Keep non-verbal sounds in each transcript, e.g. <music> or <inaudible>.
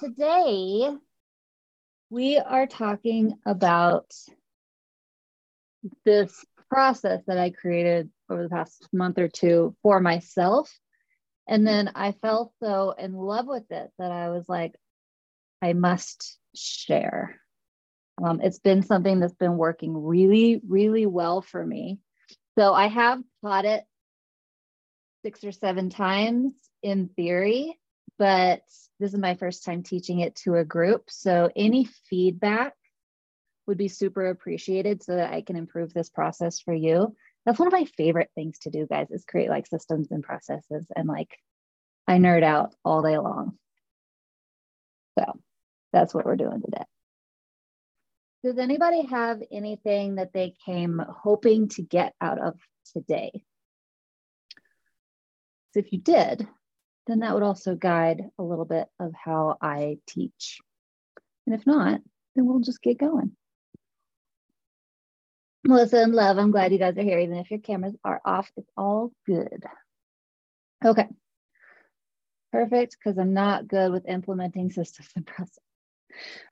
today we are talking about this process that I created over the past month or two for myself. And then I fell so in love with it that I was like, I must share. Um, it's been something that's been working really, really well for me. So I have taught it six or seven times in theory, but this is my first time teaching it to a group. So any feedback would be super appreciated so that I can improve this process for you. That's one of my favorite things to do, guys, is create like systems and processes and like I nerd out all day long. So that's what we're doing today. Does anybody have anything that they came hoping to get out of today? So if you did, then that would also guide a little bit of how I teach. And if not, then we'll just get going. Melissa and Love, I'm glad you guys are here. Even if your cameras are off, it's all good. Okay. Perfect, because I'm not good with implementing systems and process.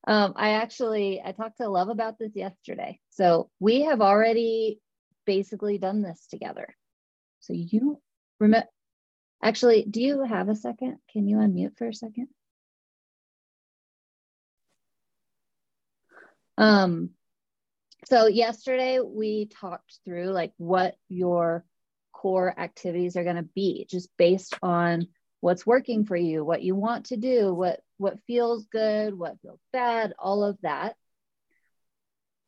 Um, I actually, I talked to Love about this yesterday. So we have already basically done this together. So you remember, Actually, do you have a second? Can you unmute for a second? Um, so yesterday we talked through like what your core activities are going to be just based on what's working for you, what you want to do, what what feels good, what feels bad, all of that.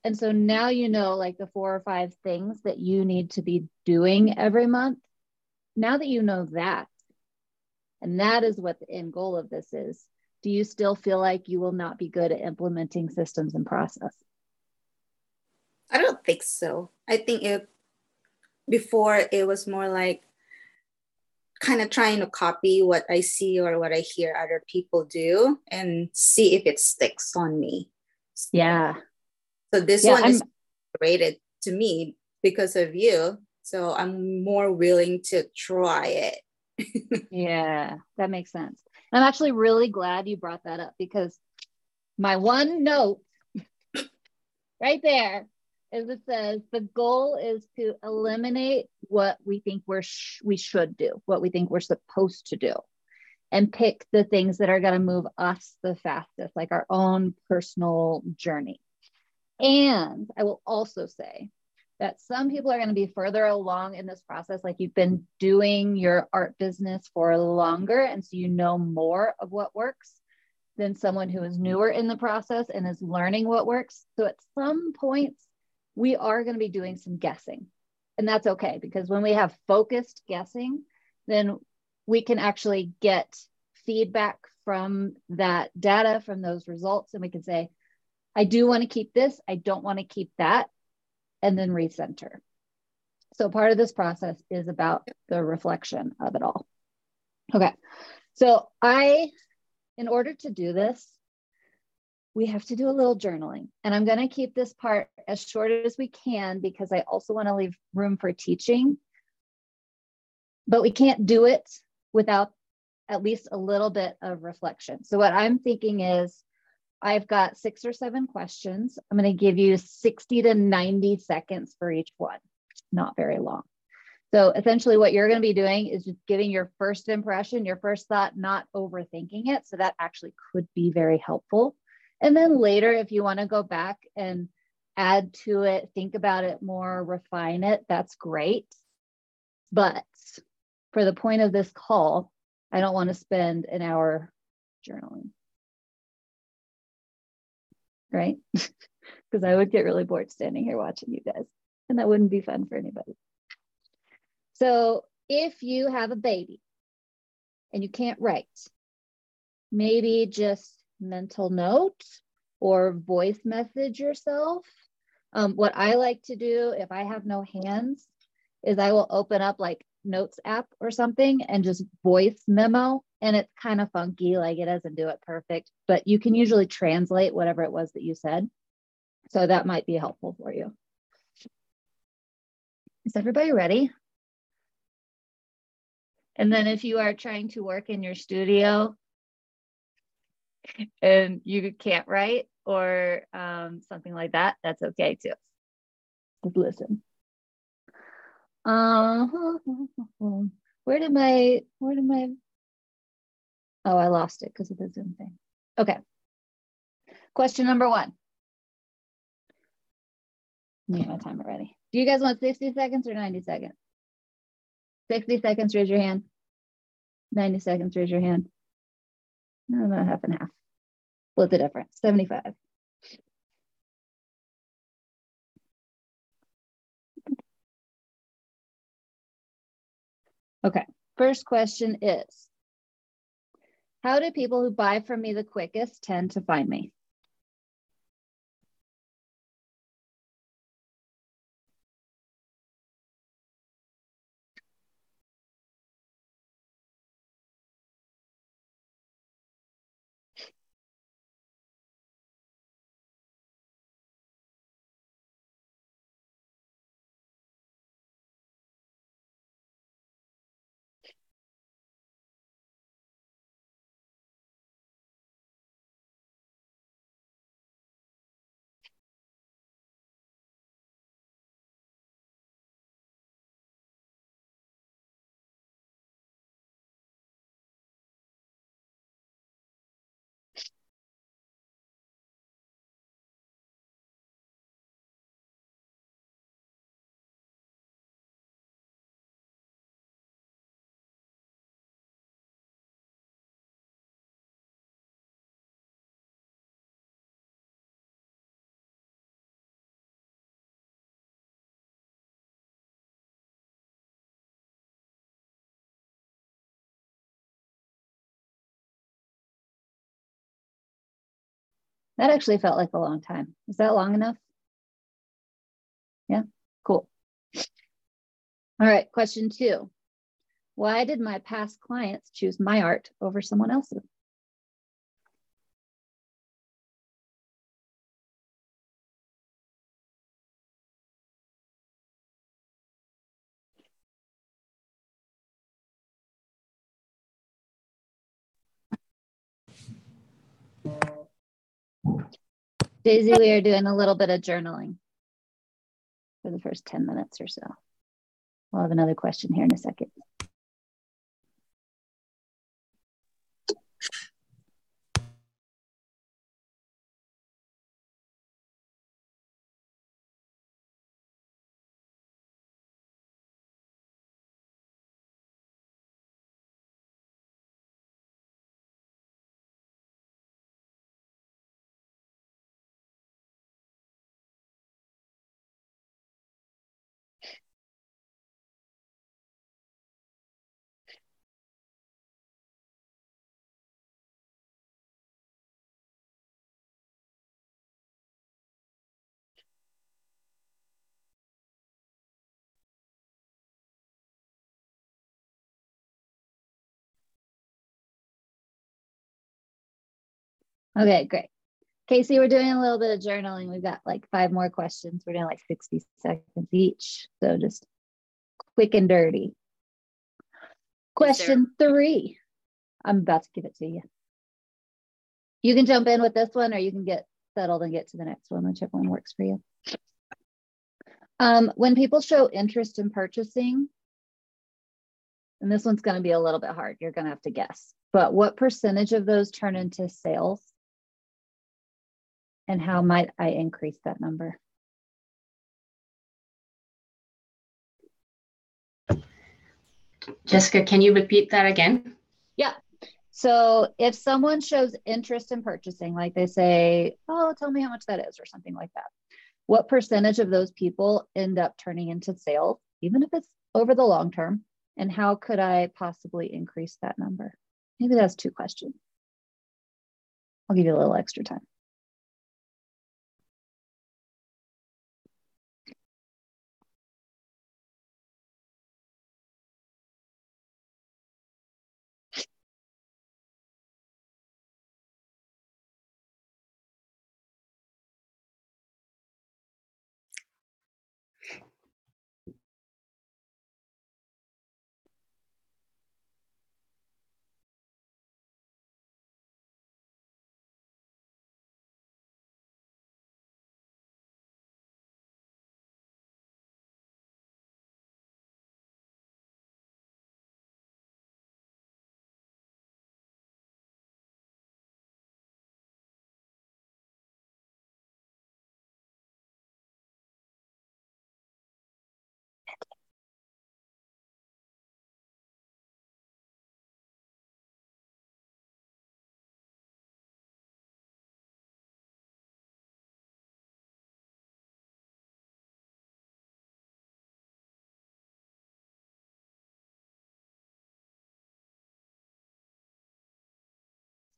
And so now you know like the four or five things that you need to be doing every month now that you know that, and that is what the end goal of this is, do you still feel like you will not be good at implementing systems and process? I don't think so. I think it before it was more like kind of trying to copy what I see or what I hear other people do and see if it sticks on me. Yeah. So this yeah, one I'm, is rated to me because of you. So I'm more willing to try it. <laughs> yeah, that makes sense. I'm actually really glad you brought that up because my one note <laughs> right there is it says the goal is to eliminate what we think we're sh- we should do, what we think we're supposed to do, and pick the things that are going to move us the fastest, like our own personal journey. And I will also say that some people are going to be further along in this process like you've been doing your art business for longer and so you know more of what works than someone who is newer in the process and is learning what works so at some points we are going to be doing some guessing and that's okay because when we have focused guessing then we can actually get feedback from that data from those results and we can say I do want to keep this. I don't want to keep that and then recenter. So part of this process is about the reflection of it all. Okay. So I, in order to do this, we have to do a little journaling. And I'm going to keep this part as short as we can because I also want to leave room for teaching. But we can't do it without at least a little bit of reflection. So, what I'm thinking is I've got six or seven questions. I'm going to give you 60 to 90 seconds for each one, not very long. So essentially, what you're going to be doing is just giving your first impression, your first thought, not overthinking it. So that actually could be very helpful. And then later, if you want to go back and add to it, think about it more, refine it, that's great. But for the point of this call, I don't want to spend an hour journaling right? <laughs> Because I would get really bored standing here watching you guys, and that wouldn't be fun for anybody. So if you have a baby and you can't write, maybe just mental note or voice message yourself. Um, what I like to do if I have no hands is I will open up like notes app or something and just voice memo and it's kind of funky like it doesn't do it perfect but you can usually translate whatever it was that you said so that might be helpful for you is everybody ready and then if you are trying to work in your studio and you can't write or um, something like that, that's okay too. Just listen. Uh, where did my, where did my, oh, I lost it because of the Zoom thing. Okay. Question number one. Need my timer ready. Do you guys want 60 seconds or 90 seconds? 60 seconds, raise your hand. 90 seconds, raise your hand. No, not half and half. Split the difference, 75. Okay, first question is, how do people who buy from me the quickest tend to find me? That actually felt like a long time. Is that long enough? Yeah, cool. All right, question two. Why did my past clients choose my art over someone else's? Daisy, we are doing a little bit of journaling for the first 10 minutes or so. We'll have another question here in a second. Okay, great. Casey, we're doing a little bit of journaling. We've got like five more questions. We're doing like 60 seconds each. So just quick and dirty. Question three. I'm about to give it to you. You can jump in with this one or you can get settled and get to the next one, whichever one works for you. Um, when people show interest in purchasing, and this one's going to be a little bit hard, you're going to have to guess, but what percentage of those turn into sales? And how might I increase that number? Jessica, can you repeat that again? Yeah. So if someone shows interest in purchasing, like they say, oh, tell me how much that is, or something like that, what percentage of those people end up turning into sales, even if it's over the long term? And how could I possibly increase that number? Maybe that's two questions. I'll give you a little extra time.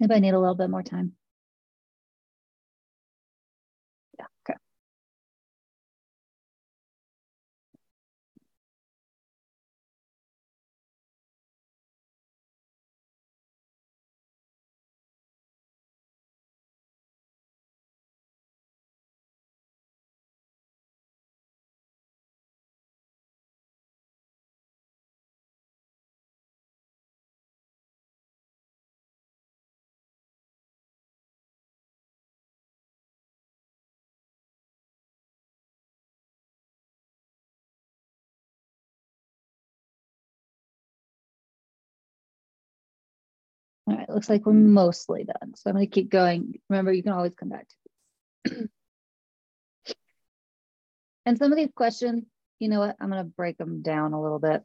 Anybody need a little bit more time? All right, looks like we're mostly done. So I'm going to keep going. Remember, you can always come back to <clears throat> and some of these questions, you know what? I'm going to break them down a little bit.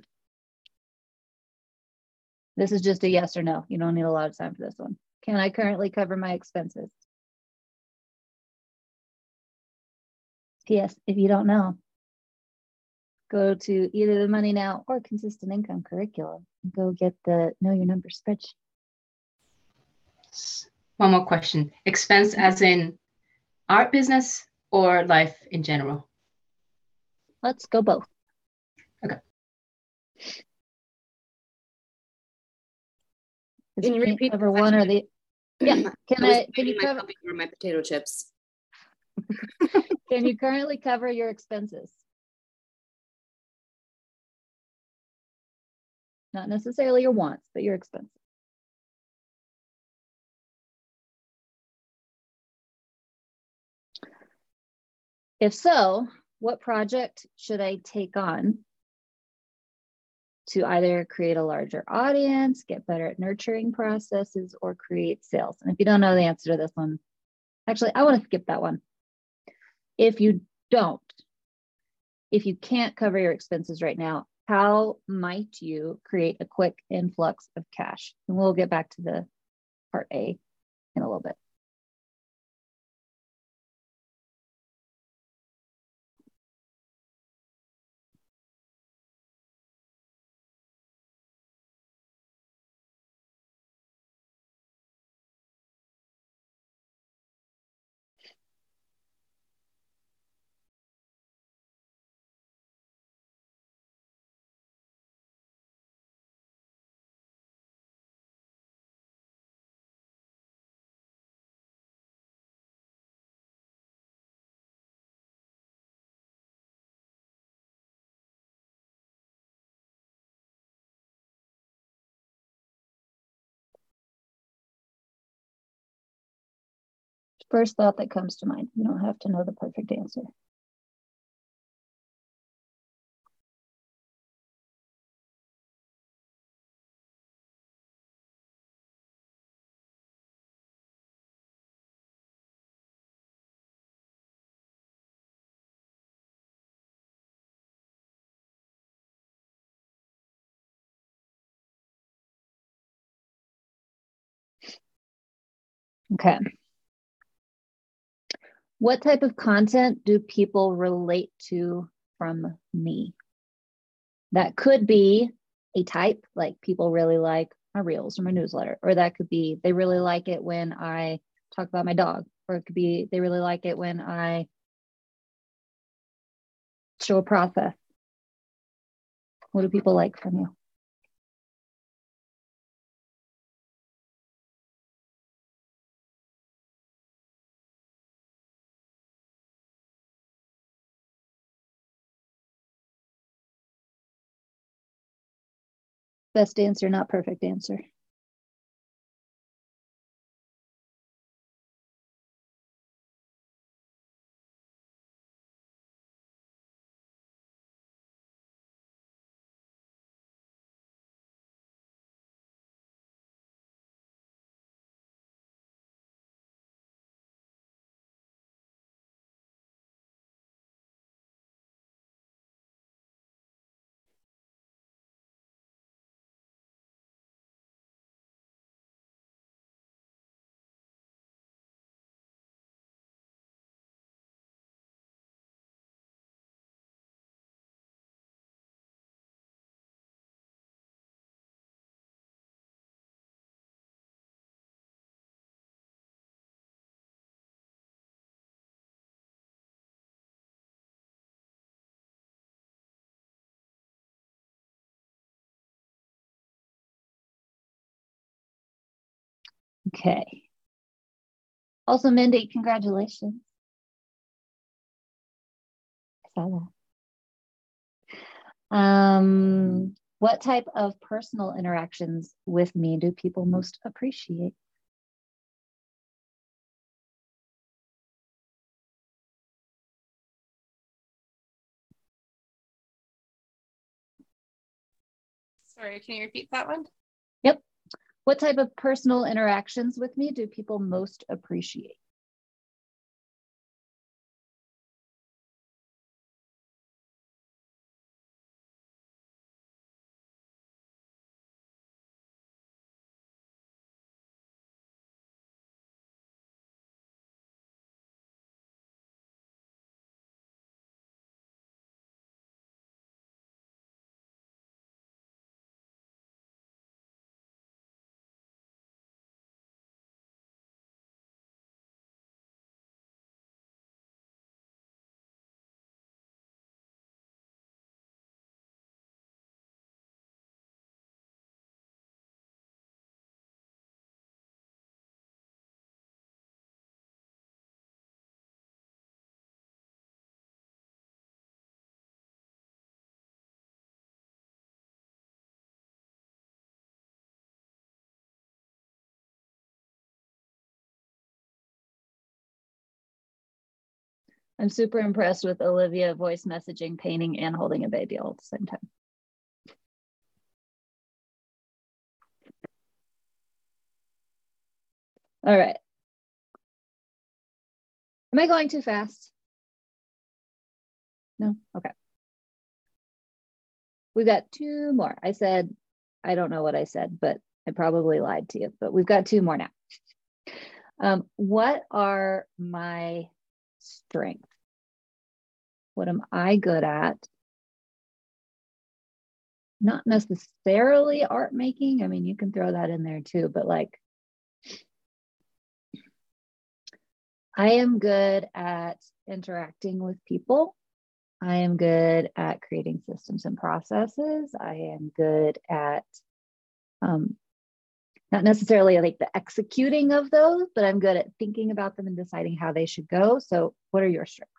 This is just a yes or no. You don't need a lot of time for this one. Can I currently cover my expenses? Yes, If you don't know, go to either the Money Now or Consistent Income curriculum and go get the Know Your Numbers spreadsheet. One more question. Expense as in art business or life in general? Let's go both. Okay. Can you repeat cover one or the <clears throat> yeah? Can I I? Can you cover? puppy for my potato chips. <laughs> Can you currently cover your expenses? Not necessarily your wants, but your expenses. If so, what project should I take on to either create a larger audience, get better at nurturing processes, or create sales? And if you don't know the answer to this one, actually, I want to skip that one. If you don't, if you can't cover your expenses right now, how might you create a quick influx of cash? And we'll get back to the part A in a little bit. First thought that comes to mind. You don't have to know the perfect answer. Okay. What type of content do people relate to from me? That could be a type, like people really like my reels or my newsletter, or that could be they really like it when I talk about my dog, or it could be they really like it when I show a process. What do people like from you? Best answer, not perfect answer. Okay. Also, Mindy, congratulations. I saw that. Um, what type of personal interactions with me do people most appreciate? Sorry, can you repeat that one? Yep. What type of personal interactions with me do people most appreciate? I'm super impressed with Olivia voice messaging, painting, and holding a baby all at the same time. All right. Am I going too fast? No? Okay. We've got two more. I said, I don't know what I said, but I probably lied to you, but we've got two more now. Um, what are my strengths? What am I good at? Not necessarily art making. I mean, you can throw that in there too, but like, I am good at interacting with people. I am good at creating systems and processes. I am good at um, not necessarily like the executing of those, but I'm good at thinking about them and deciding how they should go. So, what are your strengths?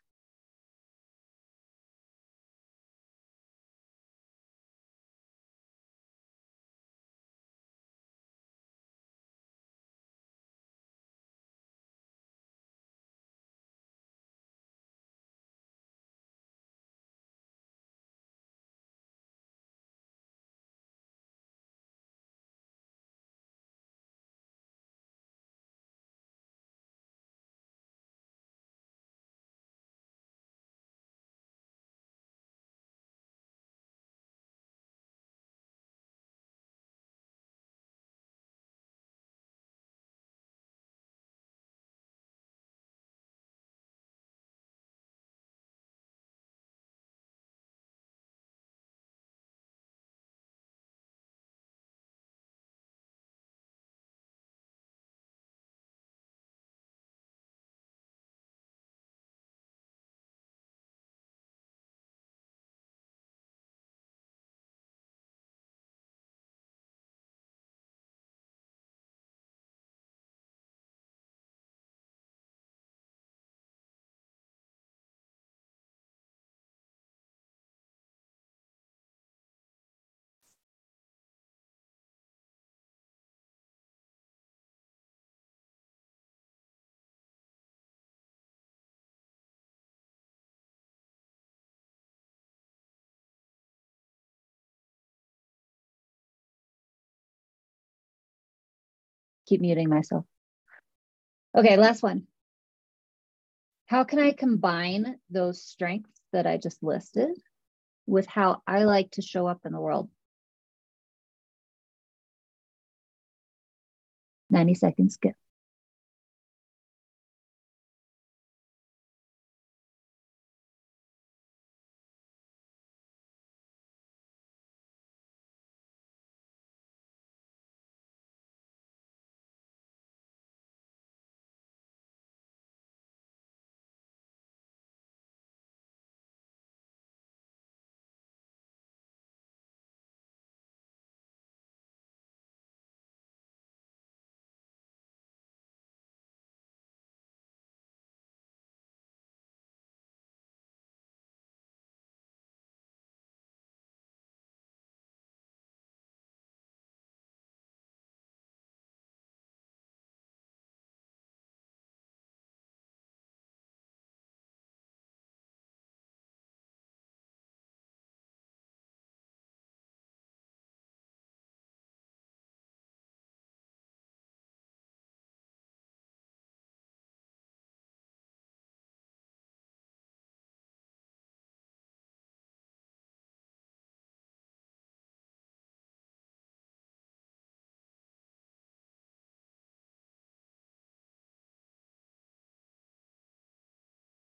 Keep muting myself. Okay, last one. How can I combine those strengths that I just listed with how I like to show up in the world? 90 seconds, skip.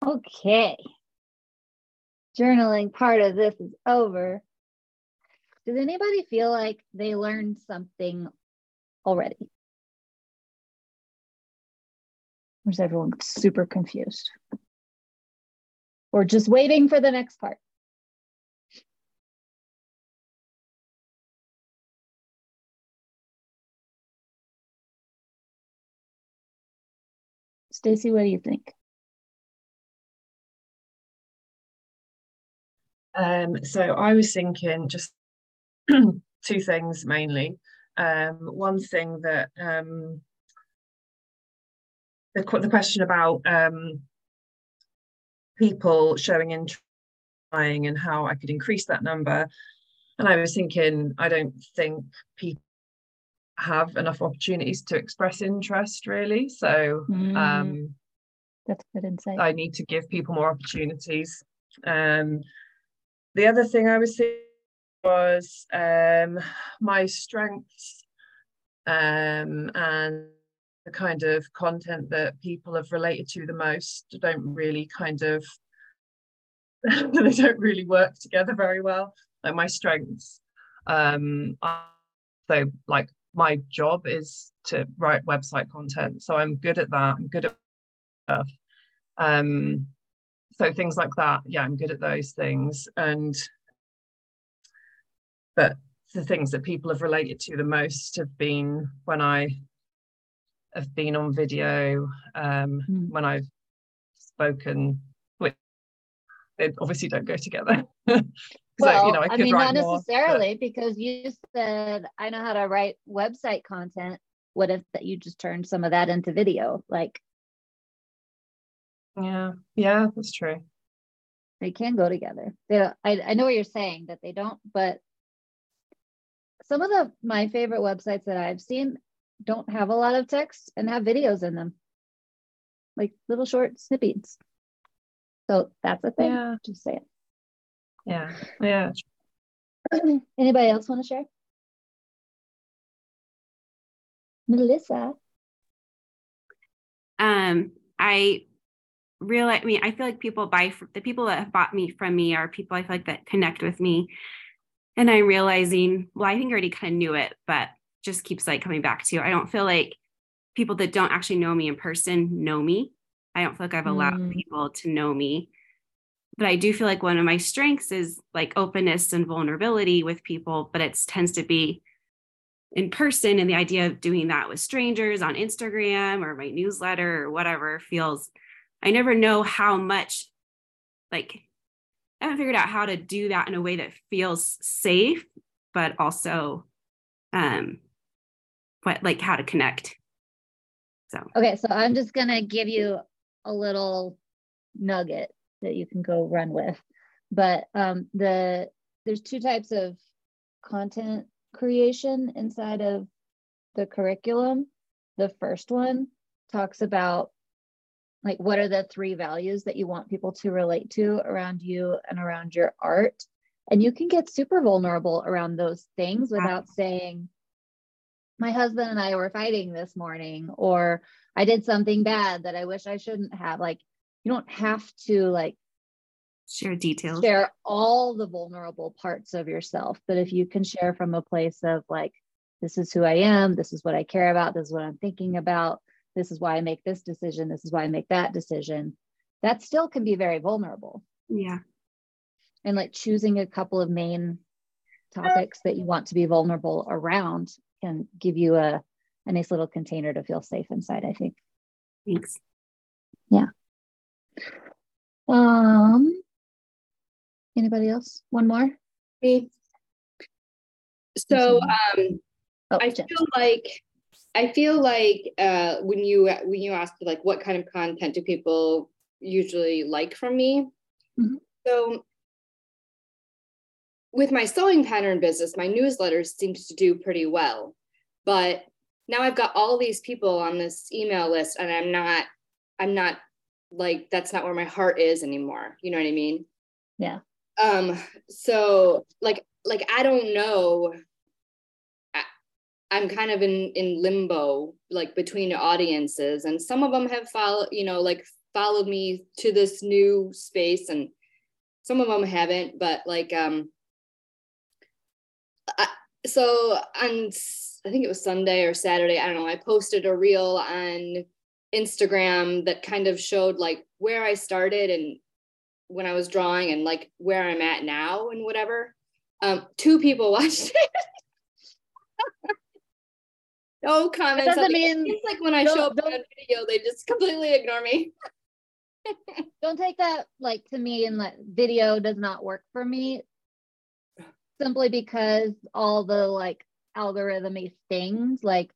Okay. Journaling part of this is over. Does anybody feel like they learned something already? Or is everyone super confused? Or just waiting for the next part? Stacy, what do you think? Um, so I was thinking just <clears throat> two things mainly. Um, one thing that um, the, the question about um, people showing interest and how I could increase that number. And I was thinking, I don't think people have enough opportunities to express interest really. So mm. um, that's good insight. I need to give people more opportunities. Um, the other thing I was thinking was um, my strengths um, and the kind of content that people have related to the most don't really kind of <laughs> they don't really work together very well. Like my strengths um so like my job is to write website content so i'm good at that i'm good at stuff. Um so things like that yeah i'm good at those things and but the things that people have related to the most have been when i have been on video um, mm. when I've spoken with they obviously don't go together. <laughs> well, I, you know, I, I mean, not necessarily more, but... because you said I know how to write website content. What if that you just turned some of that into video? Like, yeah, yeah, that's true. They can go together. They don't, I, I know what you're saying that they don't, but some of the my favorite websites that I've seen don't have a lot of text and have videos in them, like little short snippets. So that's a thing. Yeah. Just say it. Yeah. Yeah. <clears throat> Anybody else want to share? Melissa. Um, I realize. I mean, I feel like people buy the people that have bought me from me are people I feel like that connect with me. And I'm realizing, well, I think I already kind of knew it, but just keeps like coming back to. I don't feel like people that don't actually know me in person know me. I don't feel like I've allowed mm. people to know me. But I do feel like one of my strengths is like openness and vulnerability with people, but it tends to be in person. And the idea of doing that with strangers on Instagram or my newsletter or whatever feels, I never know how much, like, I haven't figured out how to do that in a way that feels safe, but also um, what like how to connect. So okay, so I'm just gonna give you a little nugget that you can go run with. But um, the there's two types of content creation inside of the curriculum. The first one talks about like what are the three values that you want people to relate to around you and around your art? And you can get super vulnerable around those things without saying my husband and I were fighting this morning, or I did something bad that I wish I shouldn't have. Like, you don't have to like share details, share all the vulnerable parts of yourself. But if you can share from a place of like, this is who I am, this is what I care about, this is what I'm thinking about, this is why I make this decision, this is why I make that decision, that still can be very vulnerable. Yeah. And like choosing a couple of main topics that you want to be vulnerable around can give you a, a nice little container to feel safe inside, I think. Thanks. Yeah. Um anybody else? One more? Me. So um oh, I Jen. feel like I feel like uh when you when you ask like what kind of content do people usually like from me? Mm-hmm. So with my sewing pattern business, my newsletter seems to do pretty well. But now I've got all these people on this email list and I'm not, I'm not like, that's not where my heart is anymore. You know what I mean? Yeah. Um, so like, like, I don't know. I'm kind of in, in limbo, like between audiences and some of them have followed, you know, like followed me to this new space and some of them haven't, but like um I, so on I think it was Sunday or Saturday, I don't know, I posted a reel on Instagram that kind of showed like where I started and when I was drawing and like where I'm at now and whatever. Um, two people <laughs> watched it. No comments. That doesn't mean it's like when I show up on video, they just completely ignore me. <laughs> don't take that like to me and like video does not work for me simply because all the like algorithmy things like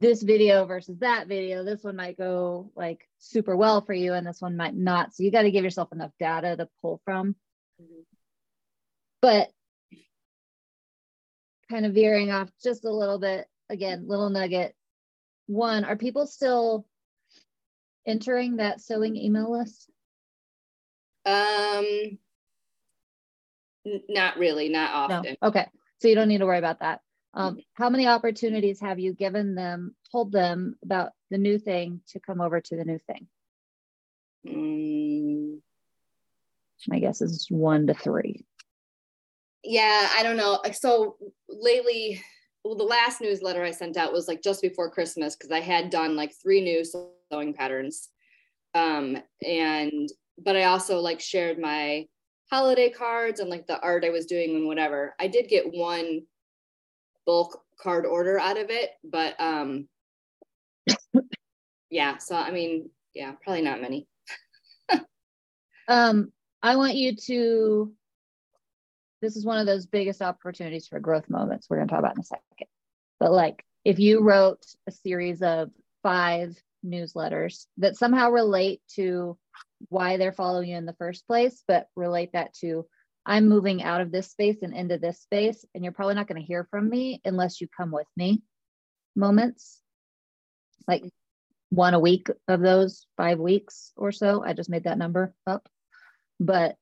this video versus that video this one might go like super well for you and this one might not so you got to give yourself enough data to pull from mm-hmm. but kind of veering off just a little bit again little nugget one are people still entering that sewing email list um not really not often no. okay so you don't need to worry about that um, how many opportunities have you given them, told them about the new thing to come over to the new thing? Mm. My guess is one to three. Yeah, I don't know. So lately, well, the last newsletter I sent out was like just before Christmas because I had done like three new sewing patterns. Um, and but I also like shared my holiday cards and like the art I was doing and whatever. I did get one bulk card order out of it, but um <laughs> yeah, so I mean, yeah, probably not many. <laughs> um I want you to this is one of those biggest opportunities for growth moments we're going to talk about in a second. But like if you wrote a series of five newsletters that somehow relate to why they're following you in the first place, but relate that to I'm moving out of this space and into this space, and you're probably not going to hear from me unless you come with me moments. Like one a week of those five weeks or so. I just made that number up. But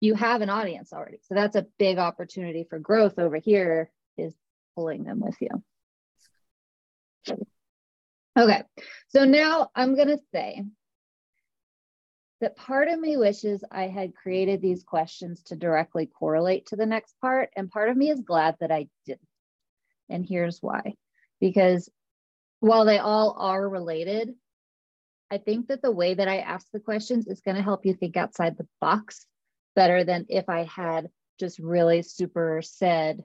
you have an audience already. So that's a big opportunity for growth over here is pulling them with you. Okay, so now I'm to say that part of me wishes I had created these questions to directly correlate to the next part. And part of me is glad that I didn't. And here's why. Because while they all are related, I think that the way that I ask the questions is going to help you think outside the box better than if I had just really super said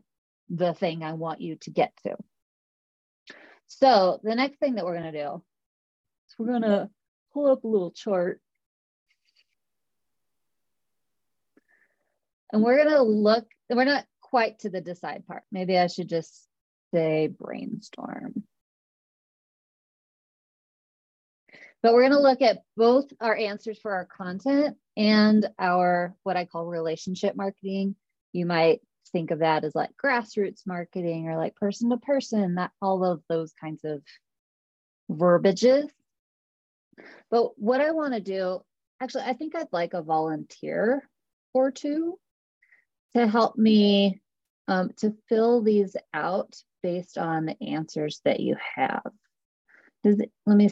the thing I want you to get to. So the next thing that we're going to do is we're going to pull up a little chart And we're going to look, we're not quite to the decide part. Maybe I should just say brainstorm. But we're going to look at both our answers for our content and our what I call relationship marketing. You might think of that as like grassroots marketing or like person to person, that all of those kinds of verbiages. But what I want to do, actually, I think I'd like a volunteer or two to help me um, to fill these out based on the answers that you have. Does it, let me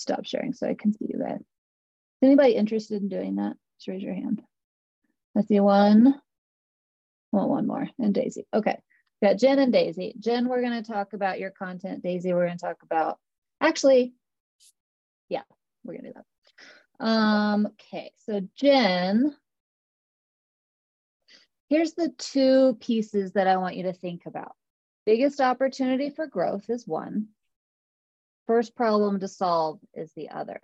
stop sharing so I can see you guys. Is anybody interested in doing that? Just raise your hand. I see one. Well, one more and Daisy. Okay, got Jen and Daisy. Jen, we're going to talk about your content. Daisy, we're going to talk about, actually, yeah, we're going to do that. Um, okay, so Jen, Here's the two pieces that I want you to think about. Biggest opportunity for growth is one. First problem to solve is the other.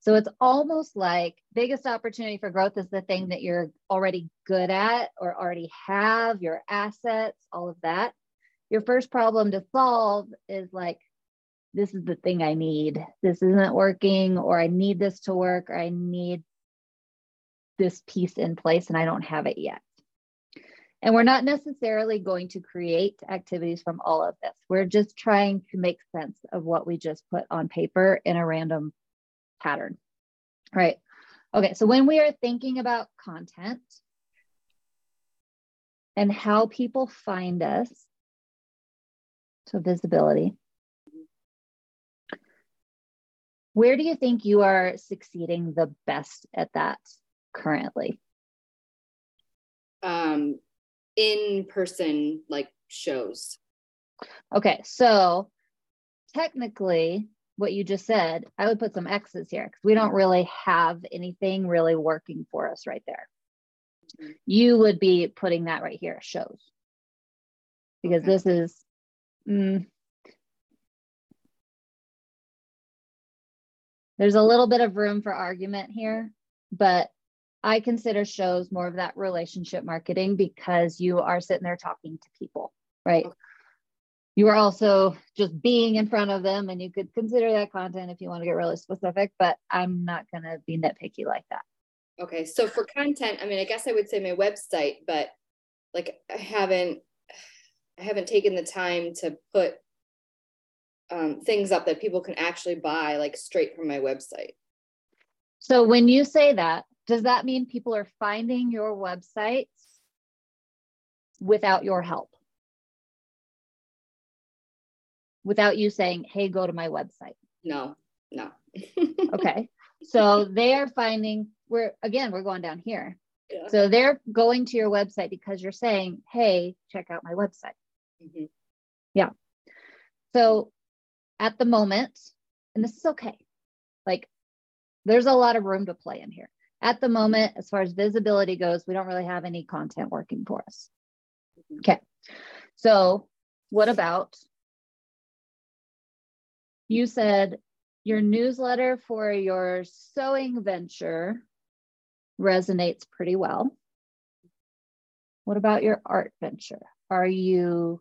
So it's almost like biggest opportunity for growth is the thing that you're already good at or already have, your assets, all of that. Your first problem to solve is like, this is the thing I need. This isn't working, or I need this to work, or I need this piece in place and I don't have it yet. And we're not necessarily going to create activities from all of this. We're just trying to make sense of what we just put on paper in a random pattern, right? Okay, so when we are thinking about content and how people find us, so visibility, Where do you think you are succeeding the best at that currently? Um, in person like shows. Okay, so technically, what you just said, I would put some X's here because we don't really have anything really working for us right there. You would be putting that right here, shows. Because Okay. this is, mm, there's a little bit of room for argument here, but I consider shows more of that relationship marketing because you are sitting there talking to people, right? Okay. You are also just being in front of them, and you could consider that content if you want to get really specific, but I'm not going to be nitpicky like that. Okay, so for content, I mean, I guess I would say my website, but like I haven't, I haven't taken the time to put um, things up that people can actually buy like straight from my website. So when you say that, does that mean people are finding your websites without your help? Without you saying, hey, go to my website? No, no. <laughs> Okay. so they are finding, we're again, we're going down here. Yeah. So they're going to your website because you're saying, hey, check out my website. Mhm. So at the moment, and this is okay, like there's a lot of room to play in here. At the moment, as far as visibility goes, we don't really have any content working for us. Okay. So what about you said your newsletter for your sewing venture resonates pretty well. What about your art venture? Are you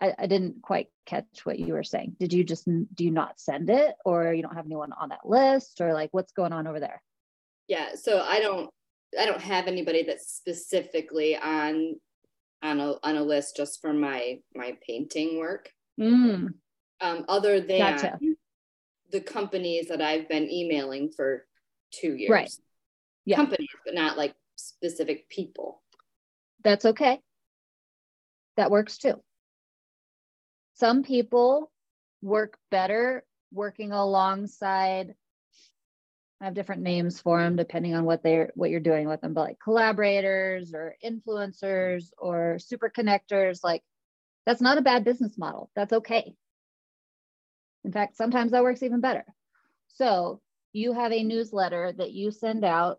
I, I didn't quite catch what you were saying. Did you just do you not send it or you don't have anyone on that list or like what's going on over there? Yeah, so I don't, I don't have anybody that's specifically on, on a, on a list just for my, my painting work. Mm, Um, other than Gotcha. the companies that I've been emailing for two years. Right. Yeah. Companies, but not like specific people. that's okay. That works too. Some people work better working alongside I have different names for them depending on what they're what you're doing with them, but like collaborators or influencers or super connectors, like that's not a bad business model. That's okay. In fact, sometimes that works even better. So you have a newsletter that you send out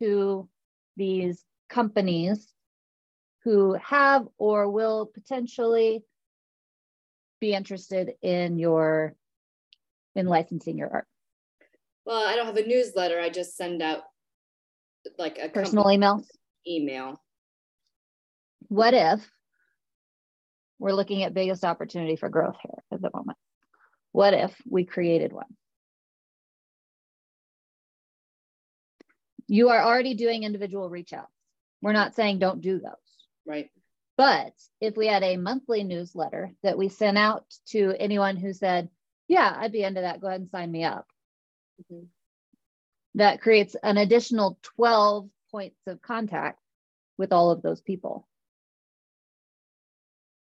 to these companies who have or will potentially be interested in your in licensing your art. Well, I don't have a newsletter. I just send out like a Personal email. email. What if we're looking at biggest opportunity for growth here at the moment? What if we created one? You are already doing individual reach outs. We're not saying don't do those. Right. But if we had a monthly newsletter that we sent out to anyone who said, Yeah, I'd be into that, go ahead and sign me up, Mhm. that creates an additional 12 points of contact with all of those people.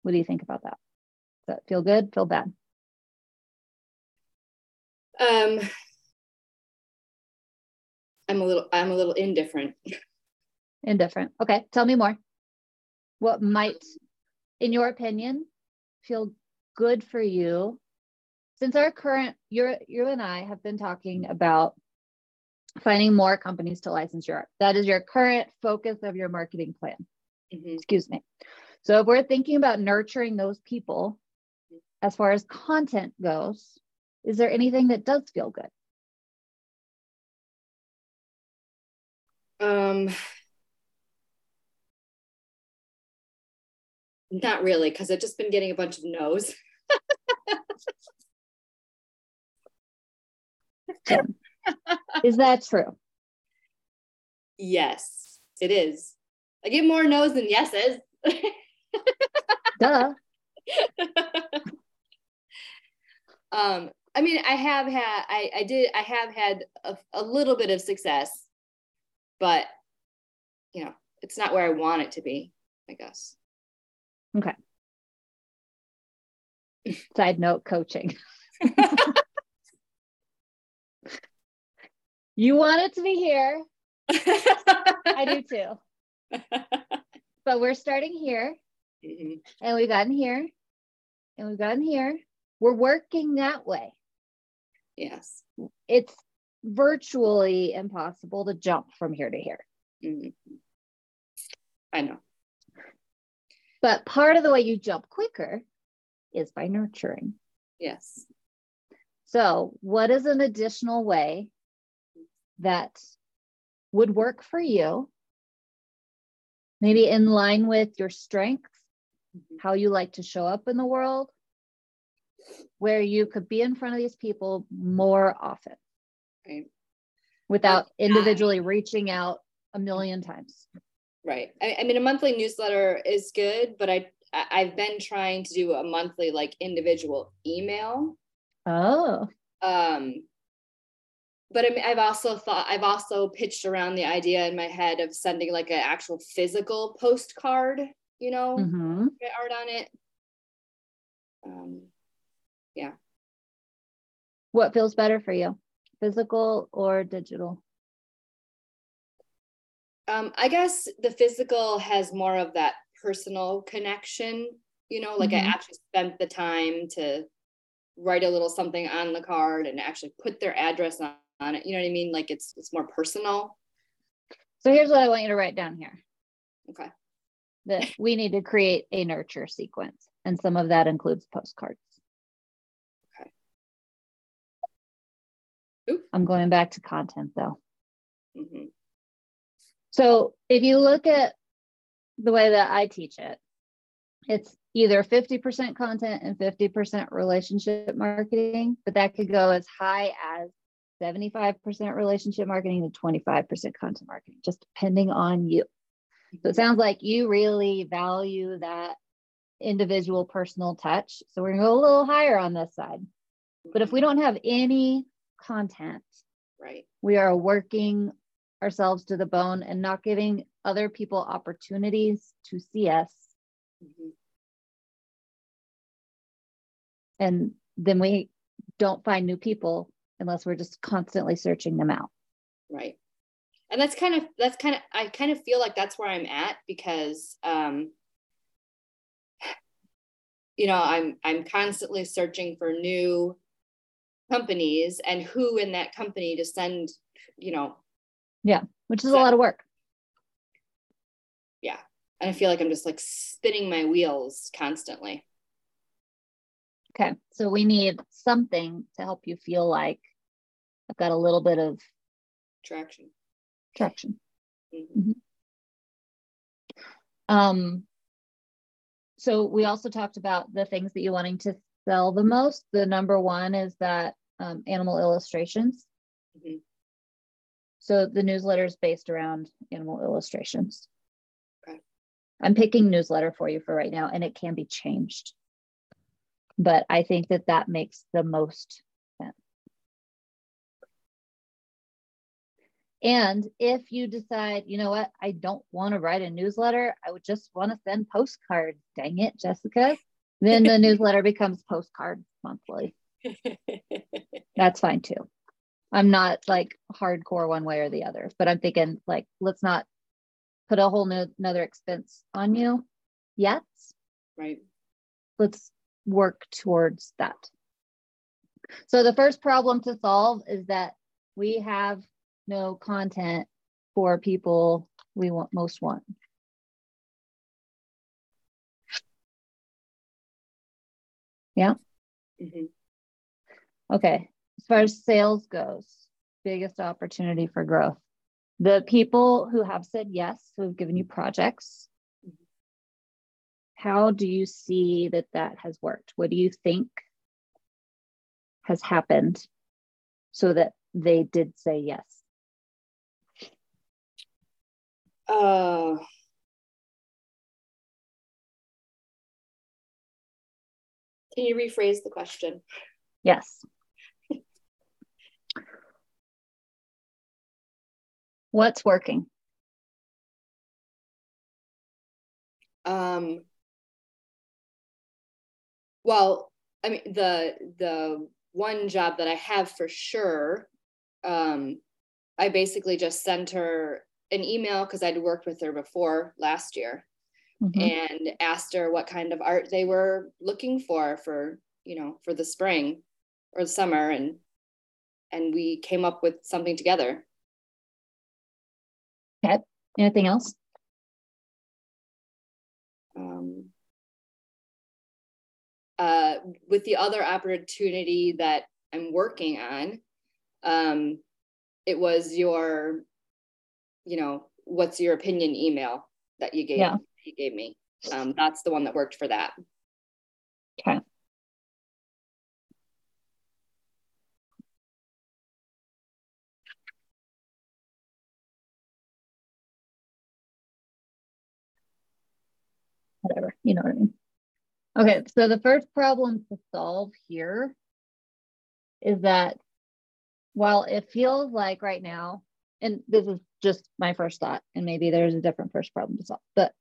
What do you think about that? Does that feel good? Feel bad? Um, I'm a little, I'm a little indifferent. Indifferent. Okay, tell me more. What might, in your opinion, feel good for you? Since our current, you you and I have been talking about finding more companies to license your art. That is your current focus of your marketing plan. Mhm. Excuse me. So if we're thinking about nurturing those people, as far as content goes, is there anything that does feel good? Um, not really, because I've just been getting a bunch of no's. <laughs> <laughs> Is that true? Yes, it is. I get more no's than yeses. <laughs> Duh. um, I mean, I have had, I, I did, I have had a, a little bit of success, but you know, it's not where I want it to be, I guess. Okay. <laughs> Side note coaching. You want it to be here. I do <laughs> too. But we're starting here Mhm. and we've gotten here and we've gotten here. We're working that way. Yes. It's virtually impossible to jump from here to here. Mhm. I know. But part of the way you jump quicker is by nurturing. Yes. So, what is an additional way that would work for you? Maybe in line with your strengths, Mhm. how you like to show up in the world, where you could be in front of these people more often Right. without individually reaching out a million times. Right. I, I mean, a monthly newsletter is good, but I I've been trying to do a monthly like individual email. Oh, Um, but I mean, I've also thought I've also pitched around the idea in my head of sending like an actual physical postcard. You know, mhm. get art on it. Um, yeah. what feels better for you, physical or digital? um, I guess the physical has more of that personal connection. You know, like Mhm. I actually spent the time to write a little something on the card and actually put their address on, on it. You know what I mean? Like it's it's more personal. So, here's what I want you to write down here. Okay. that we need to create a nurture sequence. And some of that includes postcards. Okay. Oop. I'm going back to content though. hmm So if you look at the way that I teach it, it's either 50% content and 50% relationship marketing, but that could go as high as 75% relationship marketing and 25% content marketing, just depending on you. So it sounds like you really value that individual personal touch. So we're gonna go a little higher on this side. But if we don't have any content, Right. we are working ourselves to the bone and not giving other people opportunities to see us. Mhm. And then we don't find new people unless we're just constantly searching them out. Right. And that's kind of that's kind of I kind of feel like that's where I'm at because um <sighs> you know, I'm I'm constantly searching for new companies and who in that company to send, you know, Yeah. which is a lot of work. Yeah. And I feel like I'm just like spinning my wheels constantly. Okay. So we need something to help you feel like I've got a little bit of Traction. traction. Mhm. Um, so we also talked about the things that you're wanting to sell the most. The number one is that um, animal illustrations. Mhm. So the newsletter is based around animal illustrations. Okay. I'm picking newsletter for you for right now, and it can be changed. But I think that that makes the most sense. And if you decide, you know what, I don't want to write a newsletter, I would just want to send postcards. Dang it, Jessica. Then the <laughs> newsletter becomes postcard monthly. <laughs> That's fine too. I'm not like hardcore one way or the other, but I'm thinking like, let's not put a whole new, another expense on you yet. right. Let's work towards that. So the first problem to solve is that we have no content for people we want most want. Mhm. Okay, as far as sales goes, biggest opportunity for growth. The people who have said yes, who have given you projects, how do you see that that has worked? What do you think has happened so that they did say yes? Uh, can you rephrase the question? Yes. What's working? Um, well, I mean, the the one job that I have for sure, um, I basically just sent her an email because I'd worked with her before last year Mhm. and asked her what kind of art they were looking for for you know for the spring or the summer and and we came up with something together Okay. Anything else? um, uh, with the other opportunity that I'm working on, um, it was your, you know, what's your opinion email that you gave Yeah. you gave me. Um, that's the one that worked for that. Okay. Whatever, you know what I mean. Okay, so the first problem to solve here is that while it feels like right now, and this is just my first thought, and maybe there's a different first problem to solve, but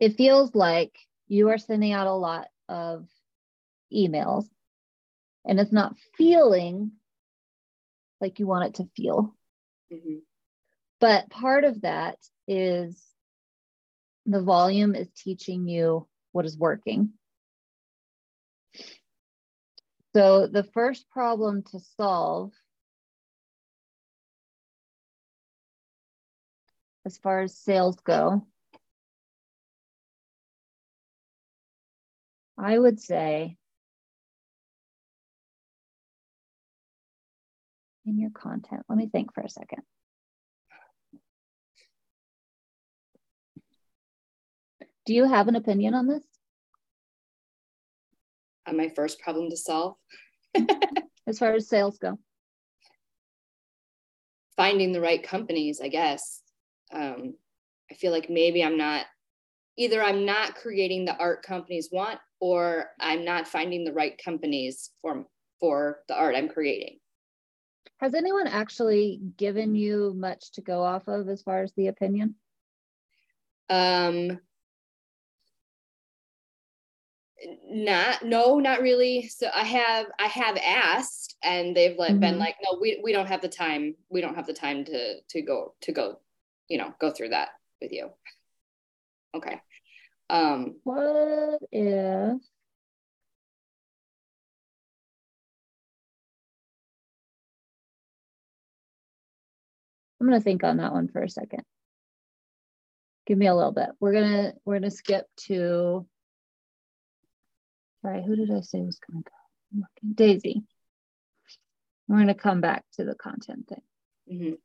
it feels like you are sending out a lot of emails and it's not feeling like you want it to feel. Mhm. But part of that is the volume is teaching you what is working. So the first problem to solve as far as sales go, I would say in your content, let me think for a second. Do you have an opinion on this Uh, my first problem to solve, <laughs> as far as sales go? finding the right companies, I guess. Um, I feel like maybe I'm not either I'm not creating the art companies want or I'm not finding the right companies for for the art I'm creating. Has anyone actually given you much to go off of as far as the opinion? Um, not no not really so i have i have asked and they've like been Mhm. like no we, we don't have the time we don't have the time to to go to go you know go through that with you okay um What if I'm gonna think on that one for a second. Give me a little bit. We're gonna we're gonna skip to sorry, who did I say was gonna go? Looking. Daisy. We're gonna come back to the content thing. mhm.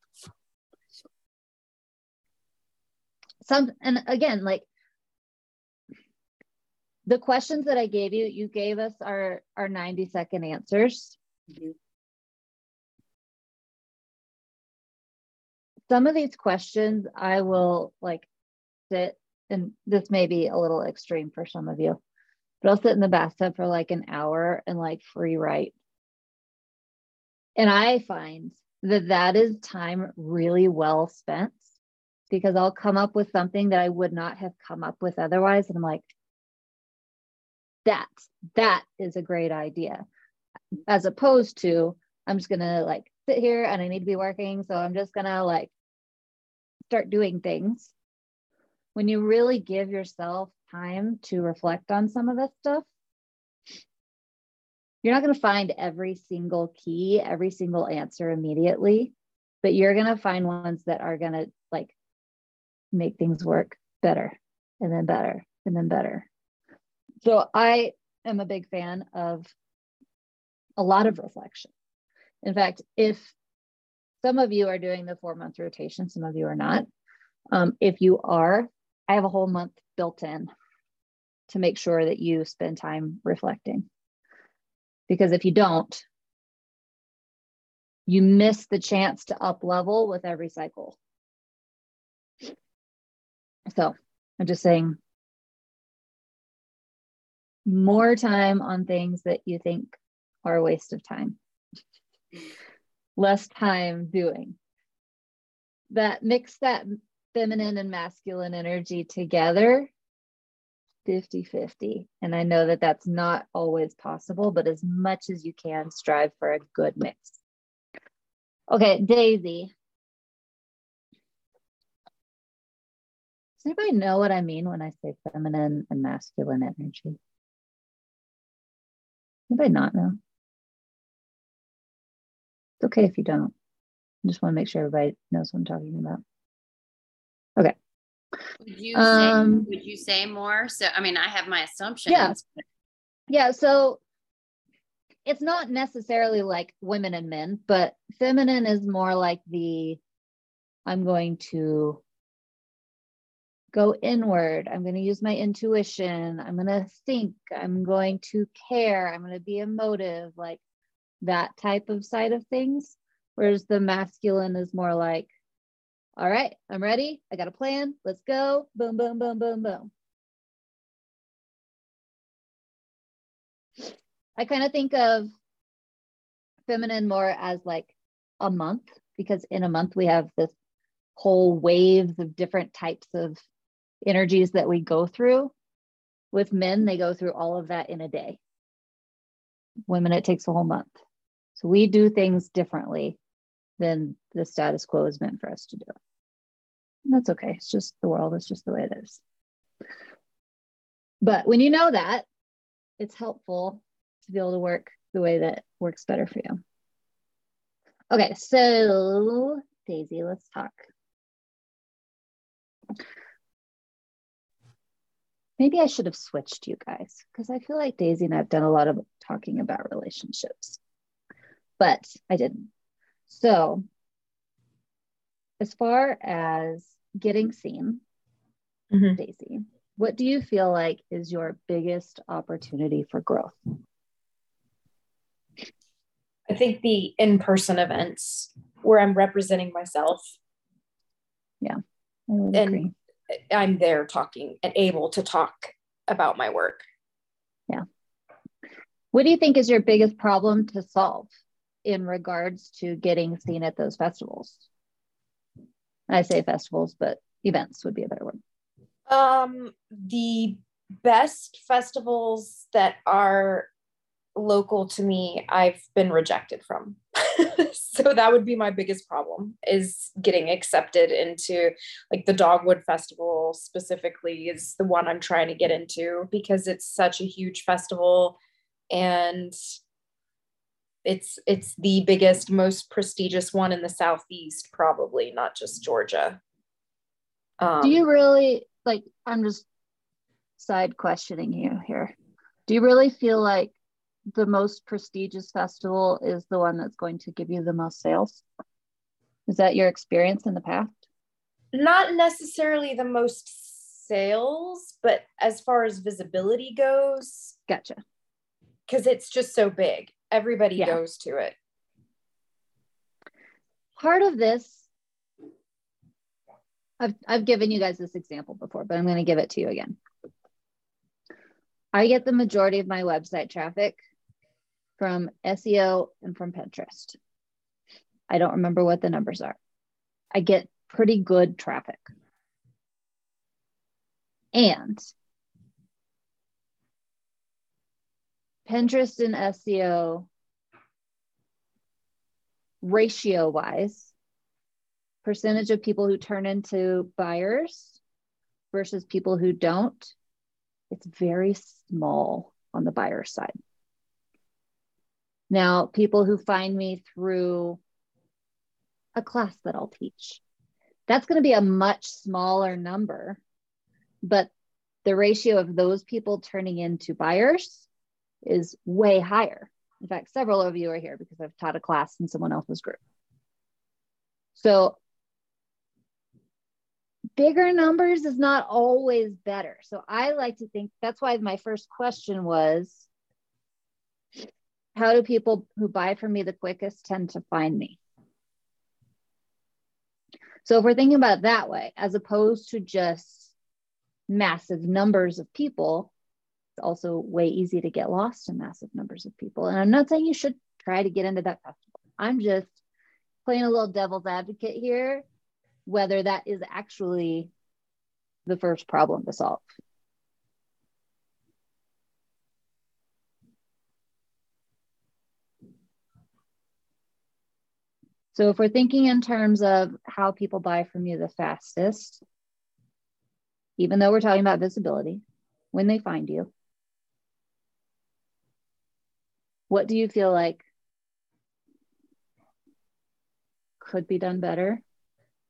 some and again like the questions that i gave you you gave us our our 90 second answers Mhm. some of these questions i will like sit and this may be a little extreme for some of you but i'll sit in the bathtub for like an hour and like free write and i find that that is time really well spent because I'll come up with something that I would not have come up with otherwise. And I'm like, that, that is a great idea. As opposed to, I'm just gonna like sit here and I need to be working. So I'm just gonna like start doing things. When you really give yourself time to reflect on some of this stuff, you're not going to find every single key, every single answer immediately, but you're going to find ones that are going to like make things work better and then better and then better. So I am a big fan of a lot of reflection. In fact, if some of you are doing the four month rotation, some of you are not. Um, if you are, I have a whole month built in to make sure that you spend time reflecting. Because if you don't, you miss the chance to up level with every cycle. So I'm just saying more time on things that you think are a waste of time, less time doing. That mix that feminine and masculine energy together 50 50. And I know that that's not always possible, but as much as you can, strive for a good mix. Okay, Daisy. Does anybody know what I mean when I say feminine and masculine energy? Anybody not know? It's okay if you don't. I just want to make sure everybody knows what I'm talking about. Okay. Would you Um, say, would you say more? So I mean, I have my assumptions. Yeah. Yeah, so it's not necessarily like women and men, but feminine is more like the I'm going to go inward. I'm going to use my intuition. I'm going to think. I'm going to care. I'm going to be emotive, like that type of side of things. Whereas the masculine is more like, all right, I'm ready. I got a plan. Let's go. Boom, boom, boom, boom, boom. I kind of think of feminine more as like a month because in a month we have this whole waves of different types of energies that we go through. With men, they go through all of that in a day. Women, it takes a whole month. So we do things differently than the status quo is meant for us to do. And that's okay. It's just the world, it's just the way it is. But when you know that, it's helpful to be able to work the way that works better for you. Okay, so Daisy, let's talk. Maybe I should have switched you guys because I feel like Daisy and I have done a lot of talking about relationships, but I didn't. So, as far as getting seen, Mhm. Daisy, what do you feel like is your biggest opportunity for growth? I think the in-person events where I'm representing myself, would And- agree. I'm there talking and able to talk about my work. Yeah. What do you think is your biggest problem to solve in regards to getting seen at those festivals? I say festivals, but events would be a better word. Um, the best festivals that are local to me, I've been rejected from. <laughs> so that would be my biggest problem is getting accepted into like the Dogwood Festival specifically is the one I'm trying to get into because it's such a huge festival and it's it's the biggest most prestigious one in the southeast probably not just Georgia. Um, do you really like? I'm just side questioning you here. Do you really feel like the most prestigious festival is the one that's going to give you the most sales? Is that your experience in the past? not necessarily the most sales, but as far as visibility goes, Gotcha. because it's just so big, everybody Yeah. goes to it. part of this I've, I've given you guys this example before but i'm going to give it to you again i get the majority of my website traffic from seo and from pinterest i don't remember what the numbers are i get pretty good traffic and pinterest and seo ratio wise, percentage of people who turn into buyers versus people who don't, it's very small on the buyer side. Now, people who find me through a class that I'll teach, that's going to be a much smaller number, but the ratio of those people turning into buyers is way higher. In fact, several of you are here because I've taught a class in someone else's group. So bigger numbers is not always better. So I like to think that's why my first question was how do people who buy from me the quickest tend to find me? So if we're thinking about it that way, as opposed to just massive numbers of people, also way easy to get lost in massive numbers of people. And I'm not saying you should try to get into that festival. I'm just playing a little devil's advocate here, whether that is actually the first problem to solve. So if we're thinking in terms of how people buy from you the fastest, even though we're talking about visibility, when they find you, what do you feel like could be done better?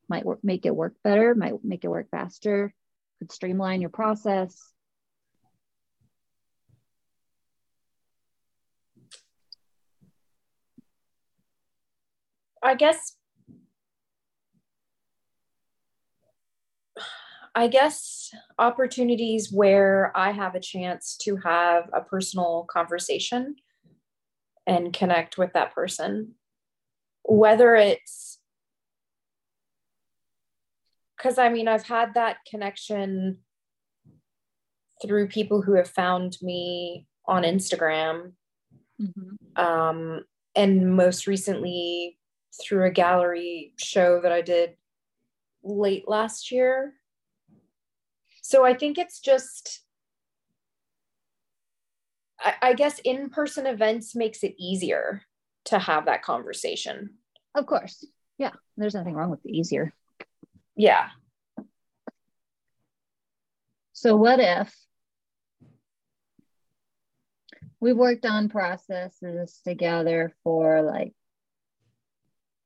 Might work, make it work better, might make it work faster, could streamline your process. I guess I guess opportunities where I have a chance to have a personal conversation and connect with that person, whether it's because I mean, I've had that connection through people who have found me on Instagram. Mm-hmm. Um, and most recently through a gallery show that I did late last year. So I think it's just, I, I guess in person events makes it easier to have that conversation. Of course. Yeah. There's nothing wrong with the easier. Yeah. So what if we worked on processes together for like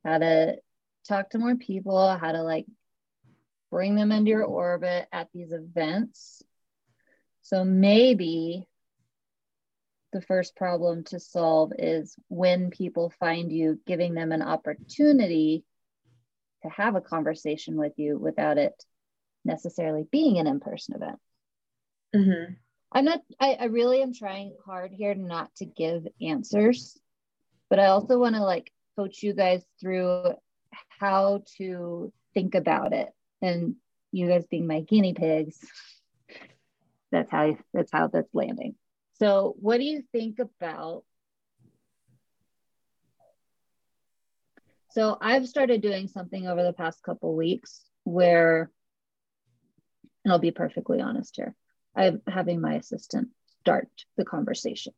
how to talk to more people, how to like bring them into your orbit at these events. So maybe the first problem to solve is when people find you, giving them an opportunity to have a conversation with you without it necessarily being an in person event. Mm-hmm. I'm not, I, I really am trying hard here not to give answers, but I also want to like coach you guys through how to think about it and you guys being my guinea pigs <laughs> that's how that's how that's landing so what do you think about so i've started doing something over the past couple weeks where and i'll be perfectly honest here i'm having my assistant start the conversation.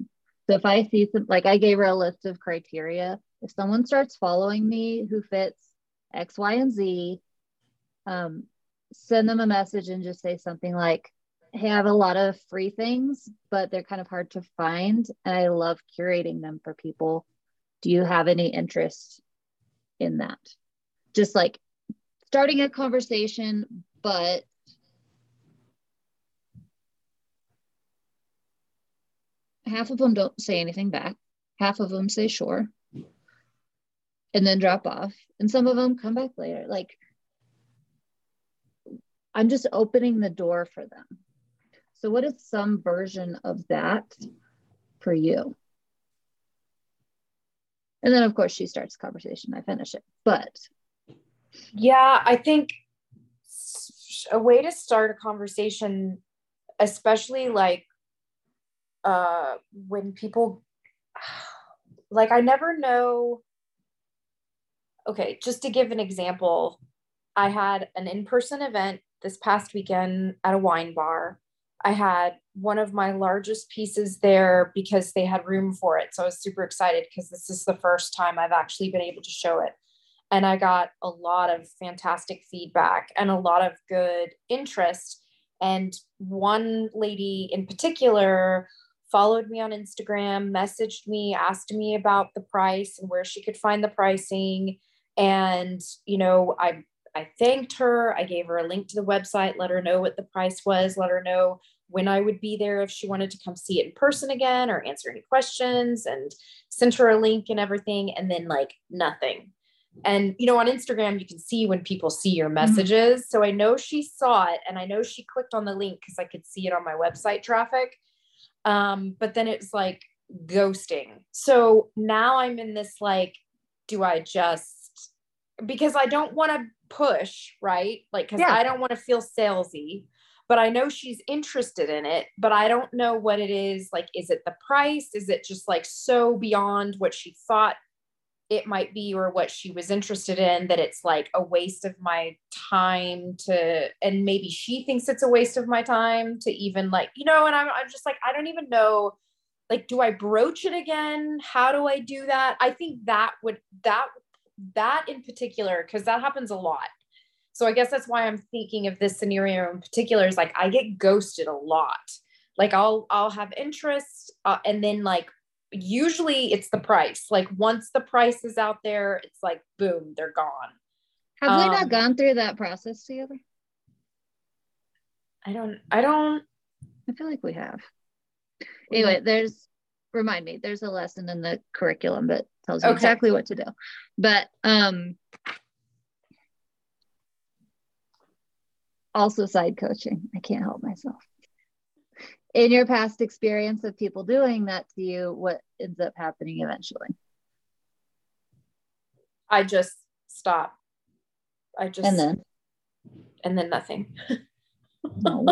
So if i see some like i gave her a list of criteria. If someone starts following me who fits X, Y, and Z, um, send them a message and just say something like, have a lot of free things, but they're kind of hard to find. And I love curating them for people. Do you have any interest in that? Just like starting a conversation, but half of them don't say anything back, half of them say sure and then drop off. And some of them come back later. Like I'm just opening the door for them. So, what is some version of that for you? And then, of course, she starts the conversation. I finish it. But yeah, I think a way to start a conversation, especially like uh, when people, <sighs> like, I never know okay, just to give an example, I had an in person event this past weekend at a wine bar. I had one of my largest pieces there because they had room for it. So I was super excited because this is the first time I've actually been able to show it. And I got a lot of fantastic feedback and a lot of good interest. And one lady in particular followed me on Instagram, messaged me, asked me about the price and where she could find the pricing and, you know, I I thanked her. I gave her a link to the website, let her know what the price was, let her know when I would be there if she wanted to come see it in person again or answer any questions and sent her a link and everything. And then like nothing. And you know, on Instagram, you can see when people see your mm-hmm. messages. Mm-hmm. So I know she saw it and I know she clicked on the link because I could see it on my website traffic. Um, but then it's like ghosting. So now I'm in this like, do I just because I don't want to push, right? Like, because yeah. I don't want to feel salesy, but I know she's interested in it, but I don't know what it is. Like, is it the price? Is it just like so beyond what she thought it might be or what she was interested in that it's like a waste of my time to, and maybe she thinks it's a waste of my time to even like, you know, and I'm, I'm just like, I don't even know like do i broach it again how do i do that i think that would that that in particular, because that happens a lot. So I guess that's why I'm thinking of this scenario in particular is like I get ghosted a lot. Like I'll I'll have interest uh, and then like usually it's the price. Like once the price is out there, it's like boom, they're gone. Have we not Um, gone through that process together? I don't I don't I feel like we have. Anyway, there's remind me, there's a lesson in the curriculum that tells you Okay. exactly what to do. But um also side coaching. I can't help myself. In your past experience of people doing that to you, what ends up happening eventually? I just stop. I just And then and then nothing. no.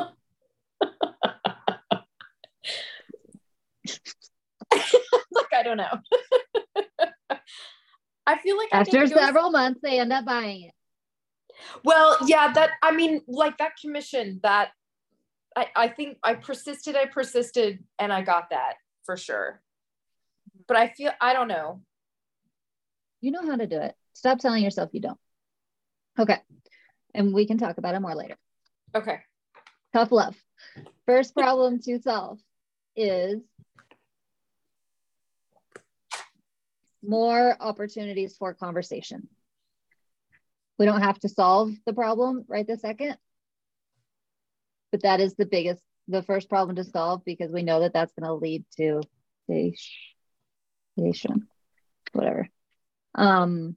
<laughs> I don't know. <laughs> I feel like after several months they end up buying it. Well, yeah, that I mean, like that commission that I, I think I persisted, I persisted, and I got that for sure. But I feel I don't know. You know how to do it. Stop telling yourself you don't. Okay. And we can talk about it more later. Okay. Tough love. First problem to solve is more opportunities for conversation. We don't have to solve the problem right this second, but that is the biggest, the first problem to solve because we know that that's going to lead to station, whatever. Um,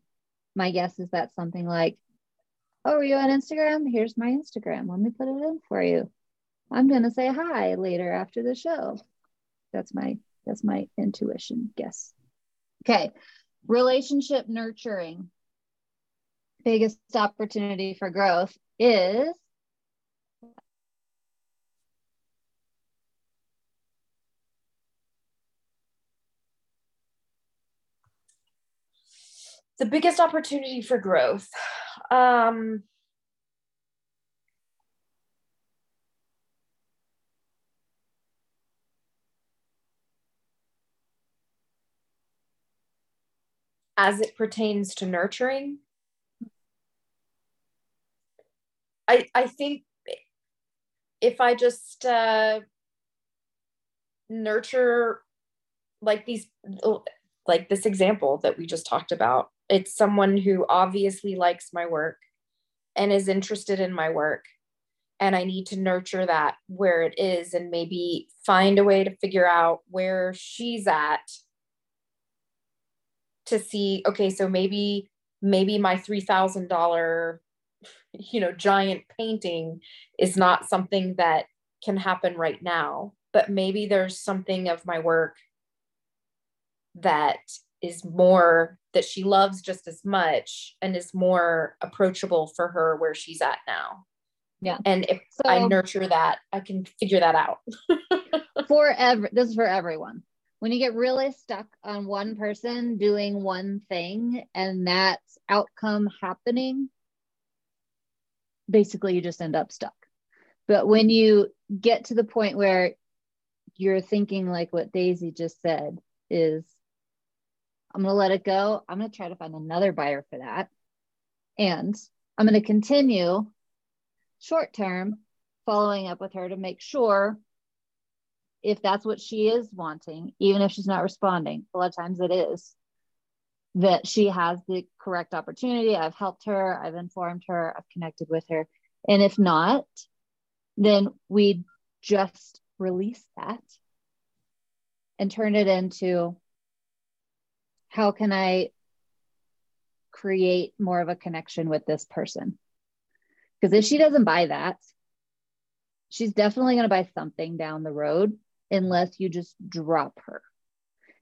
my guess is that something like, "Oh, are you on Instagram? Here's my Instagram. Let me put it in for you. I'm gonna say hi later after the show." That's my that's my intuition guess. Okay, relationship nurturing. Biggest opportunity for growth is The biggest opportunity for growth. Um as it pertains to nurturing. I i think if i just uh nurture like these like this example that we just talked about it's someone who obviously likes my work and is interested in my work and i need to nurture that where it is and maybe find a way to figure out where she's at to see okay so maybe maybe my $3000 you know giant painting is not something that can happen right now but maybe there's something of my work that is more that she loves just as much and is more approachable for her where she's at now. Yeah. and if i nurture that i can figure that out. <laughs> For every this is for everyone when you get really stuck on one person doing one thing and that outcome happening basically you just end up stuck. But when you get to the point where you're thinking like what daisy just said is i'm going to let it go. I'm going to try to find another buyer for that. And i'm going to continue short term following up with her to make sure if that's what she is wanting, even if she's not responding, a lot of times it is, that she has the correct opportunity. I've helped her, I've informed her, I've connected with her. And if not, then we just release that and turn it into how can I create more of a connection with this person? Because if she doesn't buy that, she's definitely going to buy something down the road unless you just drop her.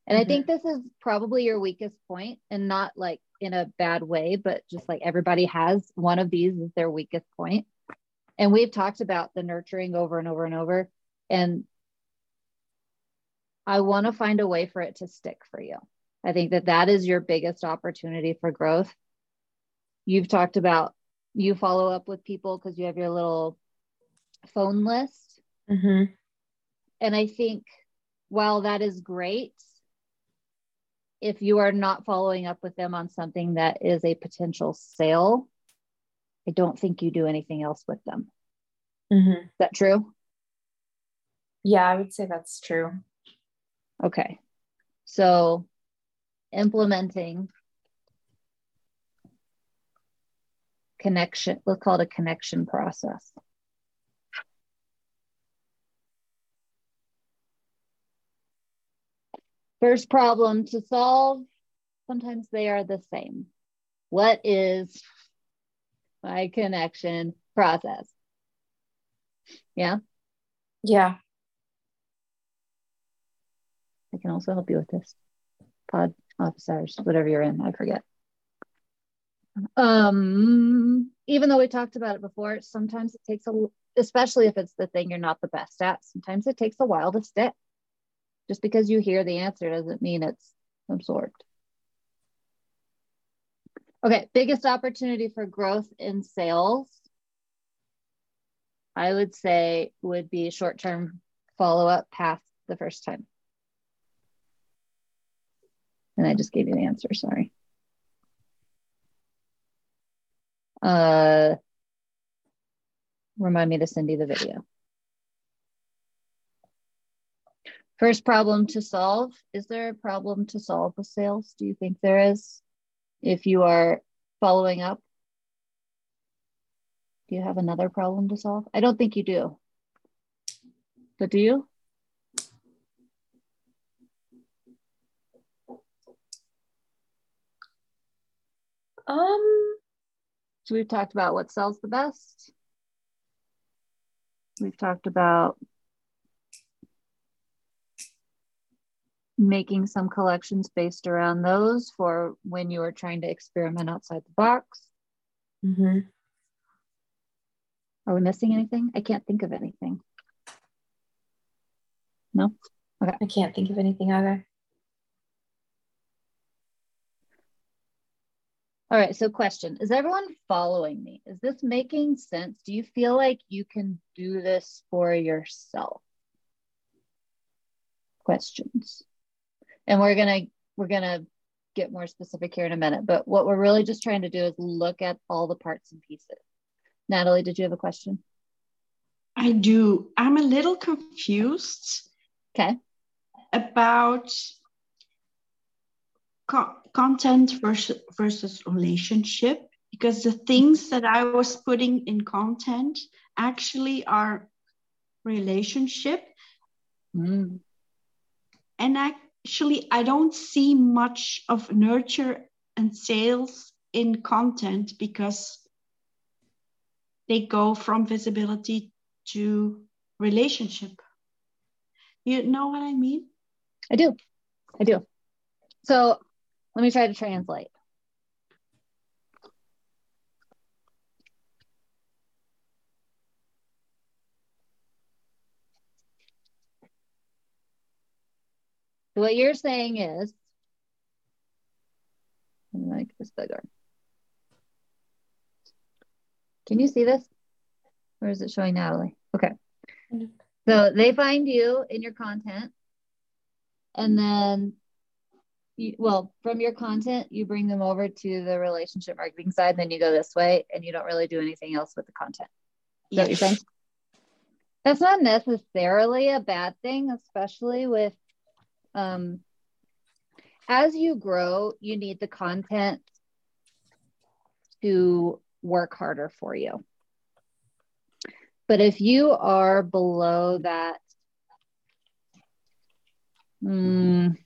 And I think this is probably your weakest point and not like in a bad way, but just like everybody has one of these is their weakest point. And we've talked about the nurturing over and over and over. And I want to find a way for it to stick for you. I think that that is your biggest opportunity for growth. You've talked about you follow up with people because you have your little phone list. mm-hmm. And I think while that is great, if you are not following up with them on something that is a potential sale, I don't think you do anything else with them. Mhm. Is that true? Yeah, I would say that's true. Okay. So implementing connection, let's call it a connection process. First problem to solve, sometimes they are the same. What is my connection process? Yeah, Yeah. I can also help you with this. Pod officers, whatever you're in, I forget. Um, even though we talked about it before, sometimes it takes a, especially if it's the thing you're not the best at, sometimes it takes a while to stick. Just because you hear the answer doesn't mean it's absorbed. Okay, biggest opportunity for growth in sales, I would say would be short-term follow-up past the first time. And I just gave you the answer, sorry. Uh, remind me to send you the video. First problem to solve. Is there a problem to solve with sales? Do you think there is? If you are following up, do you have another problem to solve? I don't think you do. But do you? Um, So we've talked about what sells the best. We've talked about making some collections based around those for when you are trying to experiment outside the box. mhm. Are we missing anything? I can't think of anything. No? I can't think of anything either. All right, so question Is everyone following me? Is this making sense? Do you feel like you can do this for yourself? Questions. And we're gonna we're gonna get more specific here in a minute, but what we're really just trying to do is look at all the parts and pieces. Natalie, did you have a question? I do. I'm a little confused Okay. about co- content versus, versus relationship because the things that I was putting in content actually are relationship. Mm. And actually, I don't see much of nurture and sales in content because they go from visibility to relationship. You know what I mean? I do. I do. So let me try to translate. What you're saying is, let me make this bigger. Can you see this? Or is it showing Natalie? Okay. So they find you in your content and then you, well from your content you bring them over to the relationship marketing side then you go this way and you don't really do anything else with the content is that what you're saying that's not necessarily a bad thing especially with um as you grow you need the content to work harder for you. But if you are below that mm,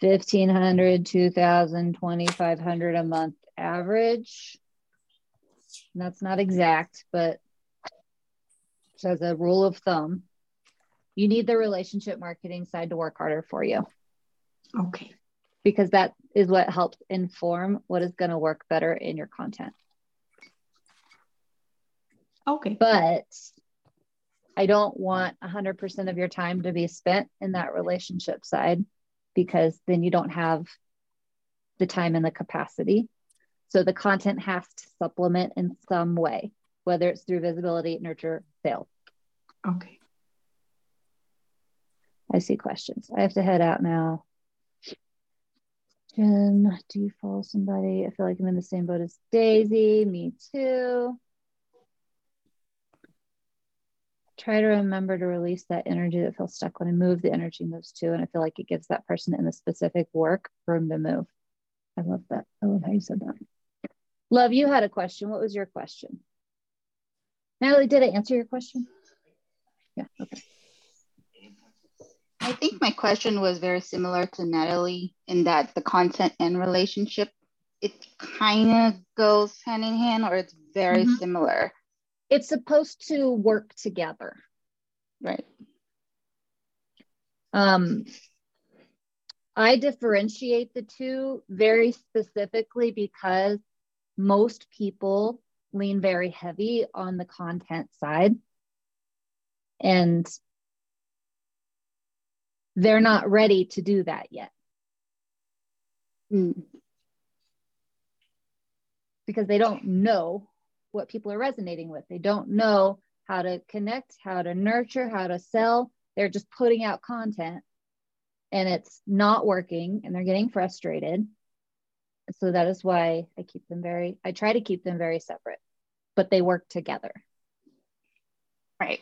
1500 2000 2500 a month average that's not exact but as a rule of thumb you need the relationship marketing side to work harder for you Okay. because that is what helps inform what is going to work better in your content Okay. but I don't want 100% of your time to be spent in that relationship side because then you don't have the time and the capacity. So the content has to supplement in some way, whether it's through visibility, nurture, sales. Okay. I see questions. I have to head out now. Jen, do you follow somebody? I feel like I'm in the same boat as Daisy. Me too. Try to remember to release that energy that feels stuck when I move, the energy moves too. And I feel like it gives that person in the specific work room to move. I love that. I love how you said that. Love, you had a question. What was your question? Natalie, did I answer your question? Yeah, okay. I think my question was very similar to Natalie in that the content and relationship, it kind of goes hand in hand or it's very Mhm. similar. It's supposed to work together. Right. Um, I differentiate the two very specifically because most people lean very heavy on the content side. And they're not ready to do that yet Mm. because they don't know what people are resonating with. They don't know how to connect, how to nurture, how to sell. They're just putting out content and it's not working and they're getting frustrated. So that is why I keep them very, I try to keep them very separate, but they work together. Right.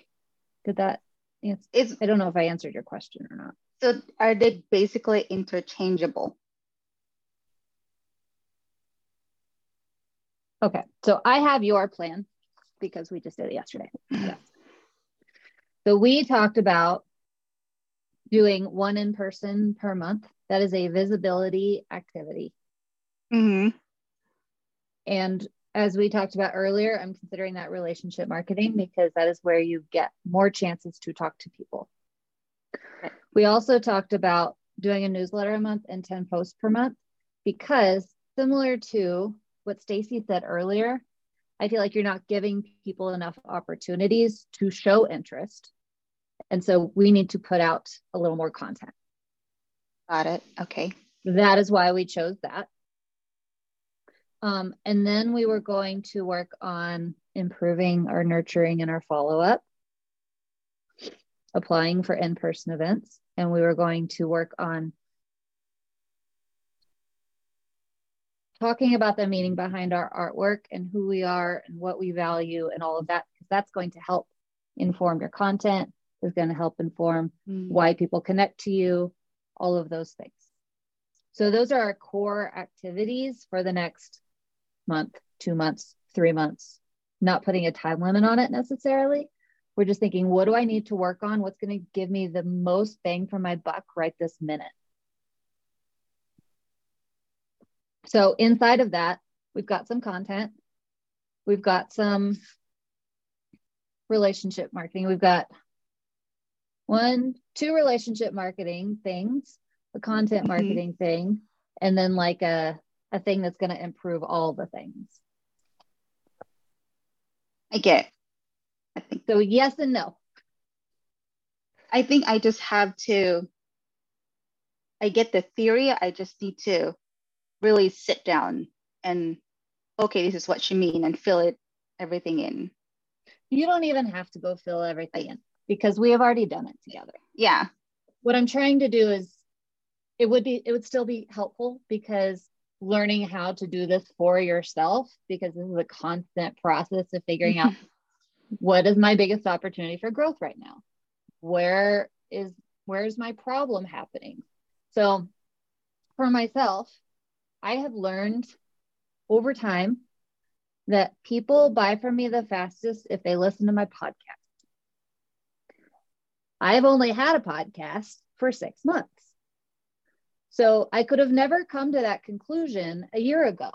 Did that answer? It's I don't know if I answered your question or not. so are they basically interchangeable? Okay, so I have your plan because we just did it yesterday. Yes. So we talked about doing one in person per month. That is a visibility activity. Mm-hmm. And as we talked about earlier, I'm considering that relationship marketing because that is where you get more chances to talk to people. We also talked about doing a newsletter a month and 10 posts per month because similar to what Stacy said earlier, I feel like you're not giving people enough opportunities to show interest. And so we need to put out a little more content. Got it. Okay. That is why we chose that. Um, and then we were going to work on improving our nurturing and our follow up, applying for in person events. And we were going to work on talking about the meaning behind our artwork and who we are and what we value and all of that, because that's going to help inform your content, is going to help inform Mm. why people connect to you, all of those things. So those are our core activities for the next month, two months, three months, not putting a time limit on it necessarily. We're just thinking, what do I need to work on? What's going to give me the most bang for my buck right this minute? So inside of that, we've got some content. We've got some relationship marketing. We've got one, two relationship marketing things, a content Mhm. marketing thing, and then like a, a thing that's going to improve all the things. I get. it. I think So yes and no. I think I just have to. I get the theory. I just need to really sit down and okay, this is what you mean, and fill it everything in. You don't even have to go fill everything in because we have already done it together. Yeah. What I'm trying to do is it would be it would still be helpful because learning how to do this for yourself because this is a constant process of figuring out <laughs> what is my biggest opportunity for growth right now? Where is where is my problem happening? So for myself i have learned over time that people buy from me the fastest if they listen to my podcast. I've only had a podcast for six months so i could have never come to that conclusion a year ago.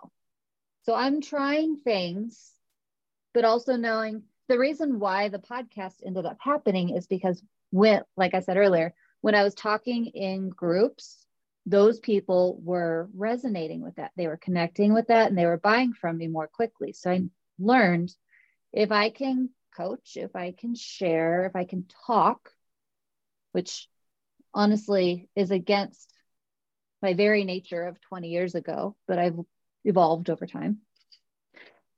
So i'm trying things but also knowing the reason why the podcast ended up happening is because when like i said earlier when i was talking in groups those people were resonating with that. They were connecting with that and they were buying from me more quickly. So i learned if i can coach if i can share if i can talk which honestly is against my very nature of 20 years ago but i've evolved over time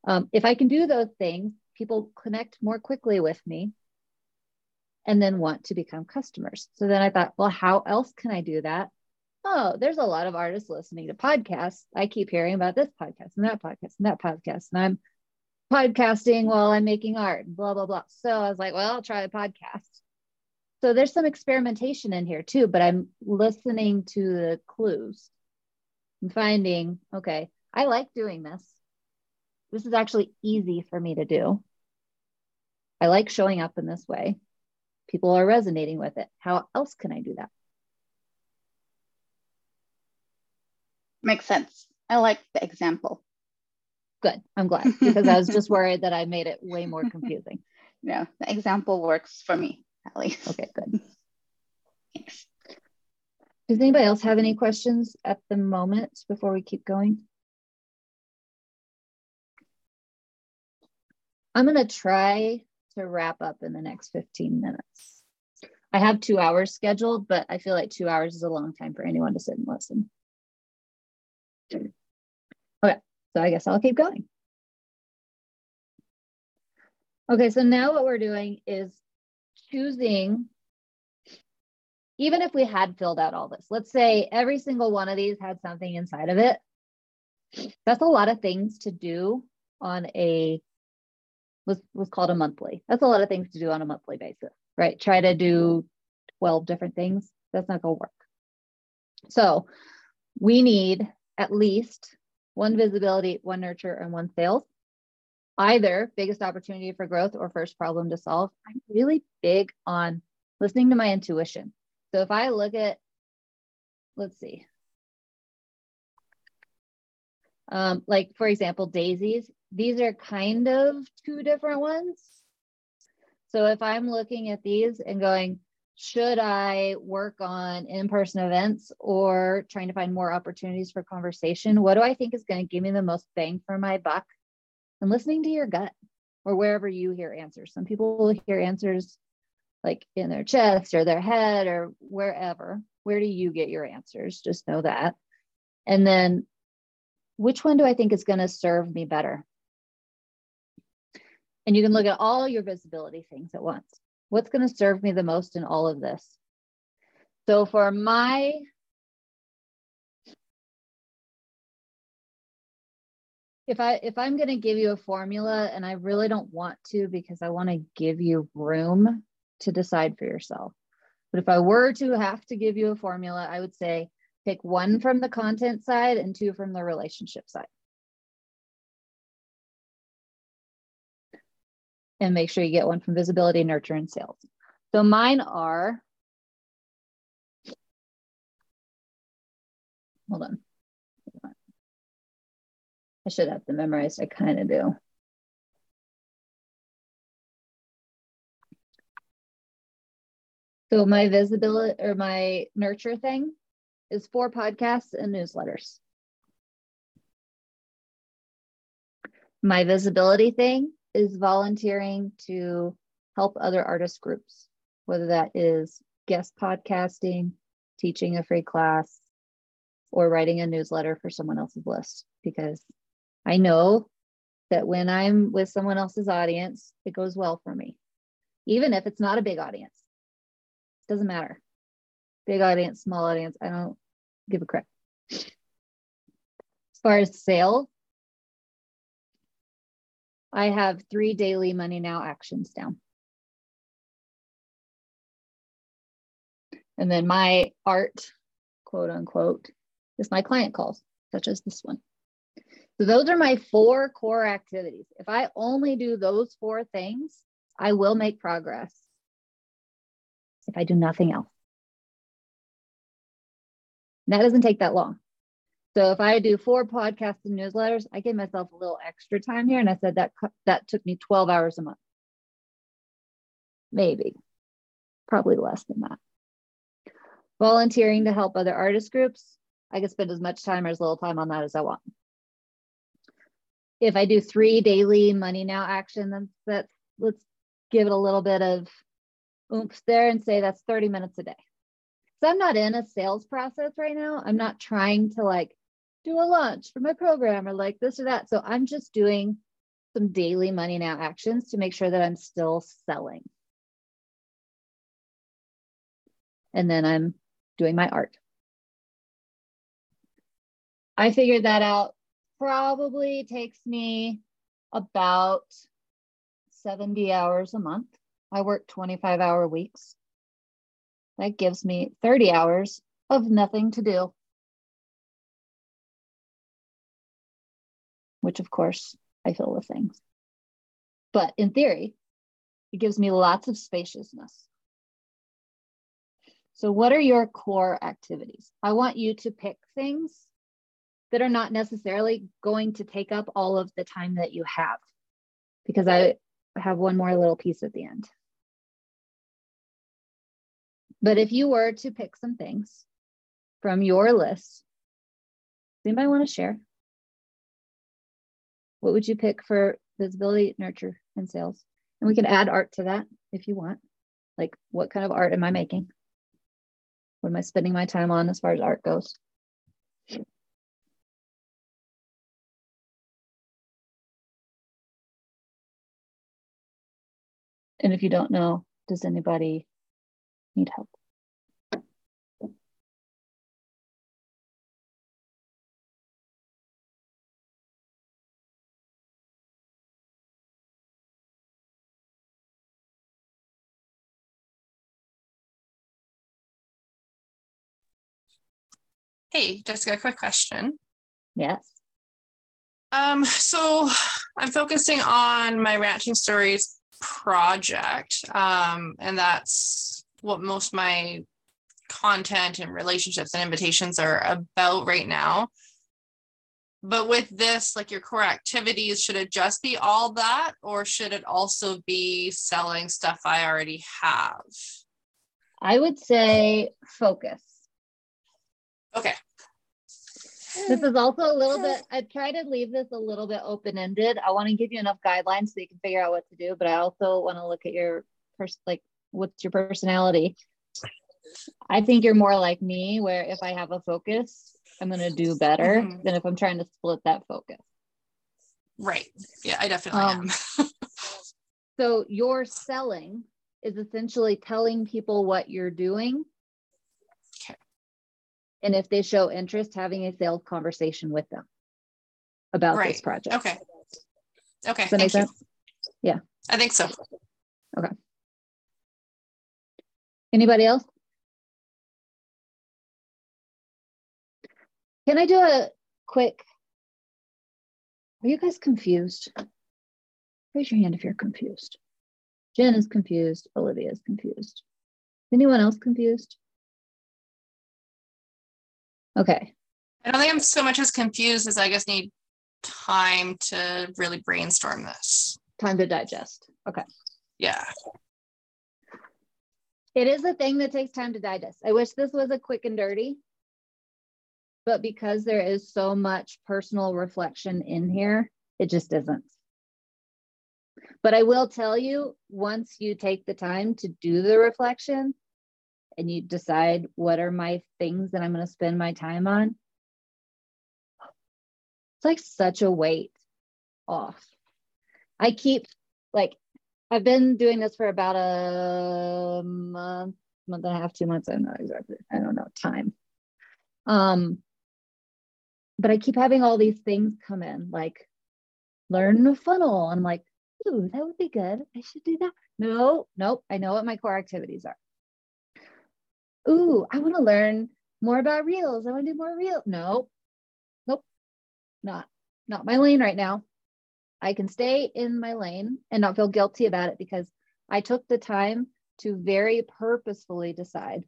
um, if i can do those things people connect more quickly with me and then want to become customers. So then I thought, well, how else can I do that? oh, there's a lot of artists listening to podcasts. I keep hearing about this podcast and that podcast and that podcast. And I'm podcasting while I'm making art, blah, blah, blah. So I was like, well, I'll try a podcast. So there's some experimentation in here too, but I'm listening to the clues and finding, okay, I like doing this. This is actually easy for me to do. I like showing up in this way. People are resonating with it. How else can I do that? Makes sense. I like the example. Good. I'm glad because I was just worried that I made it way more confusing. <laughs> Yeah, the example works for me least. <laughs> Okay, good. Thanks. Does anybody else have any questions at the moment before we keep going? I'm going to try to wrap up in the next 15 minutes. I have two hours scheduled, but I feel like two hours is a long time for anyone to sit and listen. Okay, so I guess I'll keep going. Okay, so now what we're doing is choosing, even if we had filled out all this, let's say every single one of these had something inside of it. That's a lot of things to do on a, was was called a monthly. That's a lot of things to do on a monthly basis, right? Try to do 12 different things. That's not gonna work. So we need at least one visibility, one nurture, and one sales. Either biggest opportunity for growth or first problem to solve. I'm really big on listening to my intuition. So if I look at, let's see, um, like for example, daisies, these are kind of two different ones. So if I'm looking at these and going, should I work on in person events or trying to find more opportunities for conversation? What do I think is going to give me the most bang for my buck? And listening to your gut or wherever you hear answers. Some people will hear answers like in their chest or their head or wherever. Where do you get your answers? Just know that. And then which one do I think is going to serve me better? And you can look at all your visibility things at once what's going to serve me the most in all of this? So for my if I if I'm going to give you a formula and I really don't want to because I want to give you room to decide for yourself. But if I were to have to give you a formula, I would say pick one from the content side and two from the relationship side. and make sure you get one from visibility, nurture, and sales. So mine are, hold on. I should have them memorized. I kind of do. So my visibility or my nurture thing is four podcasts and newsletters. My visibility thing is volunteering to help other artist groups, whether that is guest podcasting, teaching a free class, or writing a newsletter for someone else's list. Because I know that when I'm with someone else's audience, it goes well for me, even if it's not a big audience. It Doesn't matter. Big audience, small audience, I don't give a crap. As far as sales, I have three daily money now actions down. And then my art, quote unquote, is my client calls, such as this one. So those are my four core activities. If I only do those four things, I will make progress if I do nothing else. That doesn't take that long. So if I do four podcasts and newsletters, I give myself a little extra time here. And I said that that took me 12 hours a month. Maybe, probably less than that. Volunteering to help other artist groups. I can spend as much time or as little time on that as I want. If I do three daily money now action, then that's let's give it a little bit of oomph there and say that's 30 minutes a day. So I'm not in a sales process right now. I'm not trying to like do a launch for my program or like this or that. So I'm just doing some daily money now actions to make sure that I'm still selling. And then I'm doing my art. I figured that out. Probably takes me about 70 hours a month. I work 25 hour weeks. That gives me 30 hours of nothing to do. Which, of course, I fill with things. But in theory, it gives me lots of spaciousness. So, what are your core activities? I want you to pick things that are not necessarily going to take up all of the time that you have, because I have one more little piece at the end. But if you were to pick some things from your list, does anybody want to share? What would you pick for visibility, nurture, and sales? And we can add art to that if you want. Like, what kind of art am I making? What am I spending my time on as far as art goes? And if you don't know, does anybody need help? Hey, Jessica, quick question. Yes. Um, so I'm focusing on my ranching stories project. Um, and that's what most my content and relationships and invitations are about right now. But with this, like your core activities, should it just be all that, or should it also be selling stuff I already have? I would say focus. Okay. This is also a little bit, <laughs> I try to leave this a little bit open ended. I want to give you enough guidelines so you can figure out what to do, but I also want to look at your person, like, what's your personality? I think you're more like me, where if I have a focus, I'm going to do better Mhm. than if I'm trying to split that focus. Right. Yeah, I definitely Um, am. <laughs> So your selling is essentially telling people what you're doing. Okay. And if they show interest, having a sales conversation with them about this project. Okay. Okay. Does that make thank you. sense? Yeah. I think so. Okay. Anybody else? Can I do a quick? Are you guys confused? Raise your hand if you're confused. Jen is confused. Olivia is confused. Anyone else confused? Okay. I don't think I'm so much as confused as I just need time to really brainstorm this. Time to digest. Okay. Yeah. It is a thing that takes time to digest. I wish this was a quick and dirty, but because there is so much personal reflection in here, it just isn't. But I will tell you, once you take the time to do the reflection and you decide what are my things that I'm going to spend my time on, it's like such a weight off. I keep like I've been doing this for about a month, month and a half, two months. I don't know exactly. I don't know time. Um, but I keep having all these things come in, like learn a funnel. I'm like, ooh, that would be good. I should do that. No, nope. I know what my core activities are. Ooh, I want to learn more about reels. I want to do more reels. No, nope, not not my lane right now. I can stay in my lane and not feel guilty about it because I took the time to very purposefully decide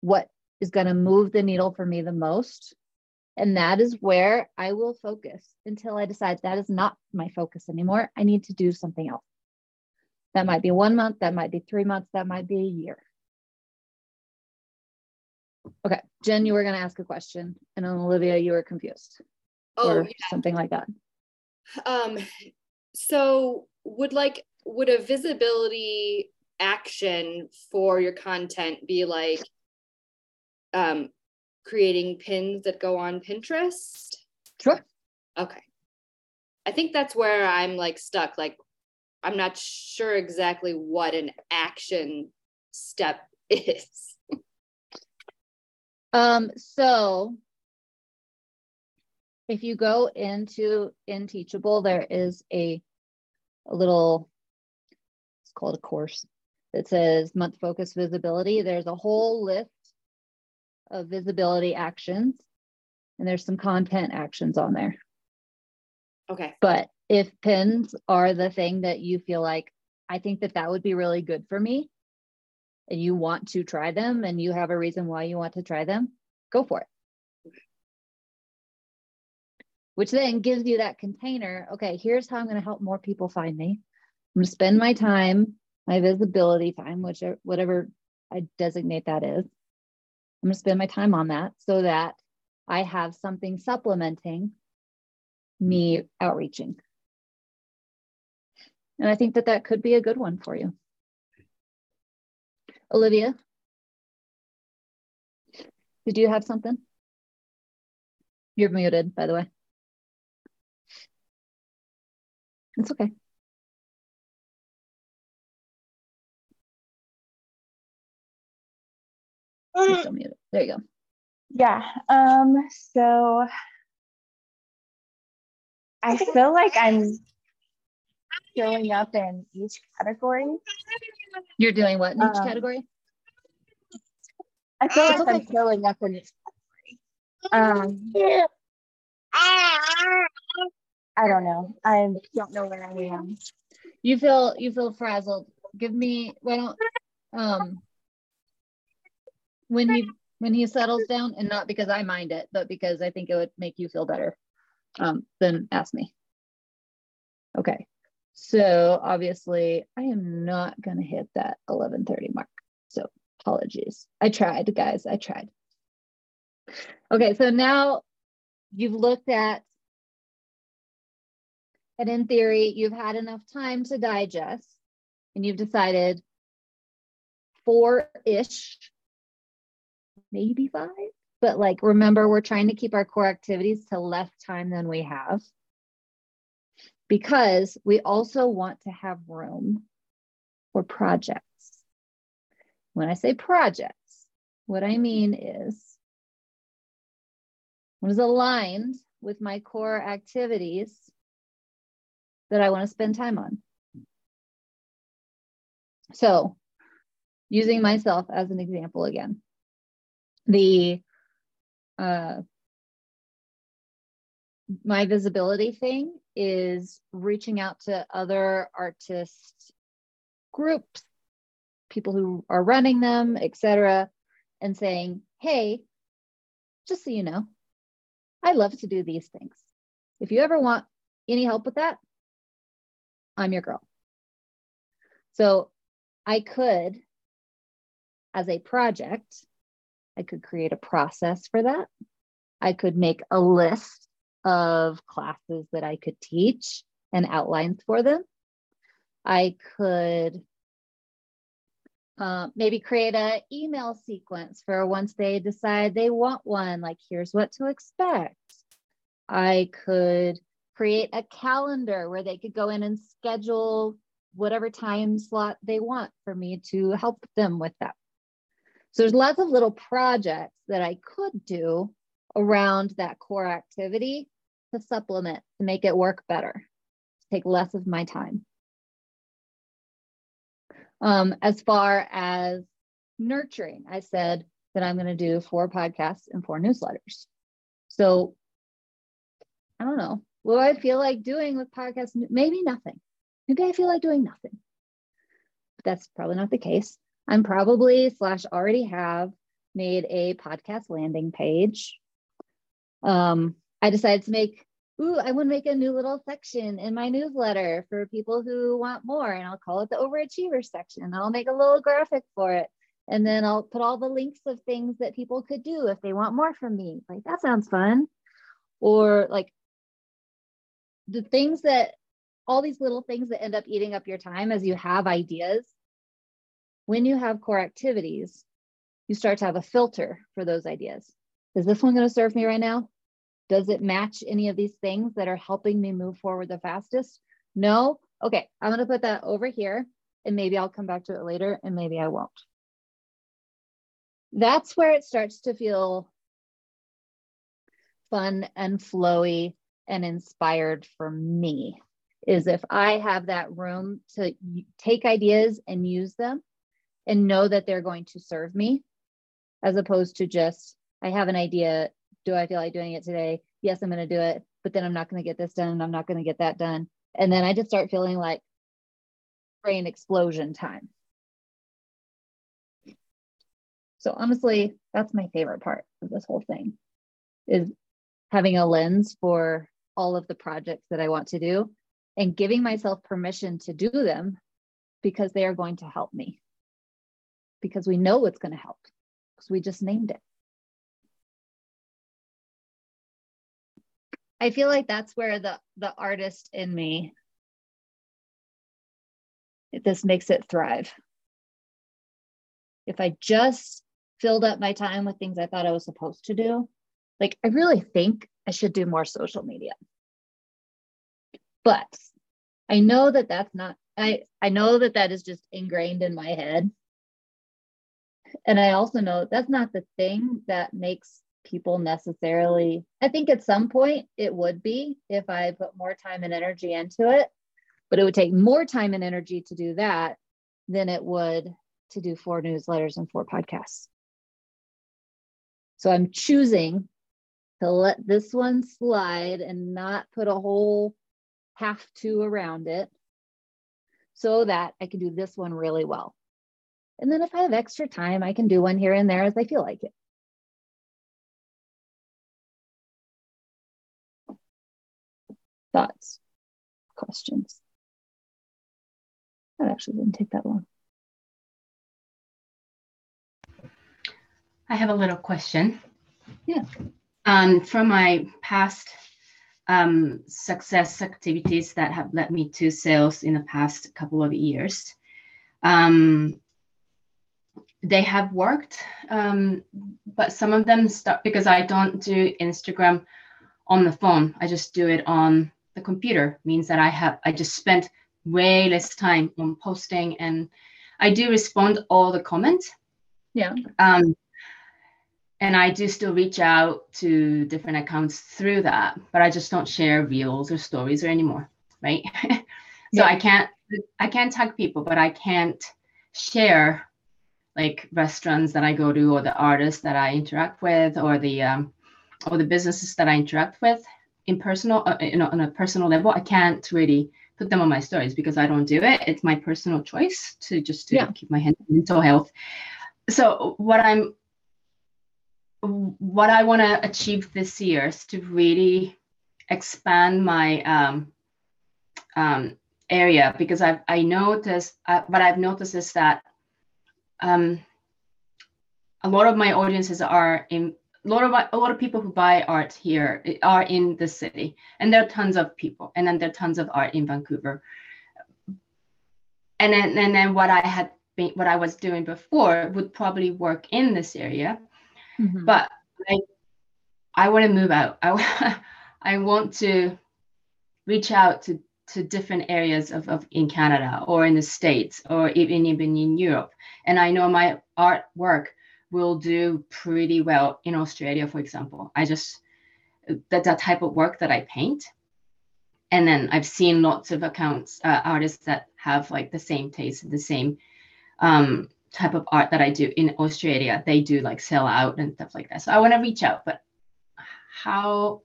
what is going to move the needle for me the most. And that is where I will focus until I decide that is not my focus anymore. I need to do something else. That might be one month, that might be three months, that might be a year. Okay, Jen, you were going to ask a question, and then Olivia, you were confused Oh, or yeah. something like that. Um, so would like would a visibility action for your content be like um creating pins that go on Pinterest? Sure. Okay. I think that's where I'm like stuck. Like I'm not sure exactly what an action step <laughs> is. Um, so if you go into in Teachable, there is a, a little, it's called a course that says month focus visibility. There's a whole list of visibility actions and there's some content actions on there. Okay. But if pins are the thing that you feel like, I think that that would be really good for me and you want to try them and you have a reason why you want to try them, go for it. Which then gives you that container. Okay, here's how I'm going to help more people find me. I'm going to spend my time, my visibility time, which whatever I designate that is. I'm going to spend my time on that so that I have something supplementing me outreaching. And I think that that could be a good one for you. Olivia, did you have something? You're muted, by the way. It's okay. Still muted. There you go. Yeah. Um, so I feel like I'm showing up in each category. You're doing what in each Um, category? I feel like okay. I'm showing up in each category. Um, I don't know. I don't know where I am. You feel you feel frazzled. Give me why don't um when he when he settles down and not because I mind it, but because I think it would make you feel better. Um, then ask me. Okay. So obviously I am not gonna hit that 11:30 mark. So apologies. I tried, guys. I tried. Okay, so now you've looked at and in theory, you've had enough time to digest and you've decided four ish, maybe five. But like, remember, we're trying to keep our core activities to less time than we have because we also want to have room for projects. When I say projects, what I mean is what is aligned with my core activities that I want to spend time on. So, using myself as an example again, the uh, my visibility thing is reaching out to other artist groups, people who are running them, etc., and saying, "Hey, just so you know, I love to do these things. If you ever want any help with that, I'm your girl. So I could, as a project, I could create a process for that. I could make a list of classes that I could teach and outlines for them. I could uh, maybe create an email sequence for once they decide they want one, like here's what to expect. I could create a calendar where they could go in and schedule whatever time slot they want for me to help them with that. So there's lots of little projects that I could do around that core activity to supplement, to make it work better, take less of my time. Um, as far as nurturing, I said that I'm going to do four podcasts and four newsletters. So I don't know. What do I feel like doing with podcasts? Maybe nothing. Maybe I feel like doing nothing. But that's probably not the case. I'm probably slash already have made a podcast landing page. Um, I decided to make, ooh, I want to make a new little section in my newsletter for people who want more, and I'll call it the overachiever section. And I'll make a little graphic for it. And then I'll put all the links of things that people could do if they want more from me. Like, that sounds fun. Or like the things that all these little things that end up eating up your time as you have ideas when you have core activities you start to have a filter for those ideas is this one going to serve me right now does it match any of these things that are helping me move forward the fastest no okay i'm to put that over here and maybe i'll come back to it later and maybe i won't that's where it starts to feel fun and flowy and inspired for me is if I have that room to take ideas and use them and know that they're going to serve me as opposed to just, I have an idea. Do I feel like doing it today? Yes, I'm going to do it, but then I'm not going to get this done and I'm not going to get that done. And then I just start feeling like brain explosion time. So honestly, that's my favorite part of this whole thing is having a lens for all of the projects that I want to do and giving myself permission to do them because they are going to help me. Because we know it's going to help because we just named it. I feel like that's where the the artist in me this makes it thrive. If I just filled up my time with things I thought I was supposed to do, like I really think I should do more social media. But I know that that's not I I know that that is just ingrained in my head. And I also know that's not the thing that makes people necessarily I think at some point it would be if I put more time and energy into it, but it would take more time and energy to do that than it would to do four newsletters and four podcasts. So I'm choosing to let this one slide and not put a whole have to around it so that I can do this one really well. And then if I have extra time, I can do one here and there as I feel like it. Thoughts, questions? That actually didn't take that long. I have a little question. Yeah. Um, from my past um, success activities that have led me to sales in the past couple of years, um, they have worked, um, but some of them start because I don't do Instagram on the phone. I just do it on the computer. Means that I have I just spent way less time on posting, and I do respond all the comments. Yeah. Um, and I do still reach out to different accounts through that, but I just don't share reels or stories or anymore, right? <laughs> so yeah. I can't I can't tag people, but I can't share like restaurants that I go to or the artists that I interact with or the um, or the businesses that I interact with in personal uh, you know on a personal level. I can't really put them on my stories because I don't do it. It's my personal choice to just to yeah. keep my mental health. So what I'm what I want to achieve this year is to really expand my um, um, area because I've I noticed uh, what I've noticed is that um, a lot of my audiences are in a lot of a lot of people who buy art here are in the city, and there are tons of people, and then there are tons of art in Vancouver. And then and then what I had been, what I was doing before would probably work in this area Mm-hmm. But I, I want to move out. I, <laughs> I want to reach out to, to different areas of, of in Canada or in the States or even even in Europe. And I know my artwork will do pretty well in Australia, for example. I just that that type of work that I paint. And then I've seen lots of accounts, uh, artists that have like the same taste, the same um, type of art that I do in Australia, they do like sell out and stuff like that. So I want to reach out, but how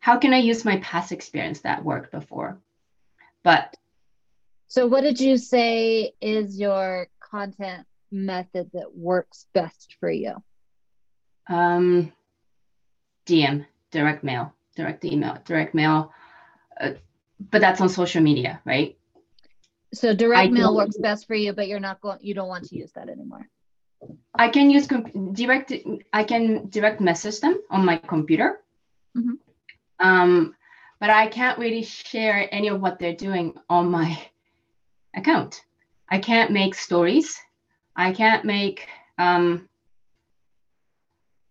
how can I use my past experience that worked before? But so what did you say is your content method that works best for you? Um, DM, direct mail, direct email, direct mail. Uh, but that's on social media, right? So direct I mail works best for you, but you're not going. You don't want to use that anymore. I can use direct. I can direct message them on my computer. Mm-hmm. Um, but I can't really share any of what they're doing on my <laughs> account. I can't make stories. I can't make. Um,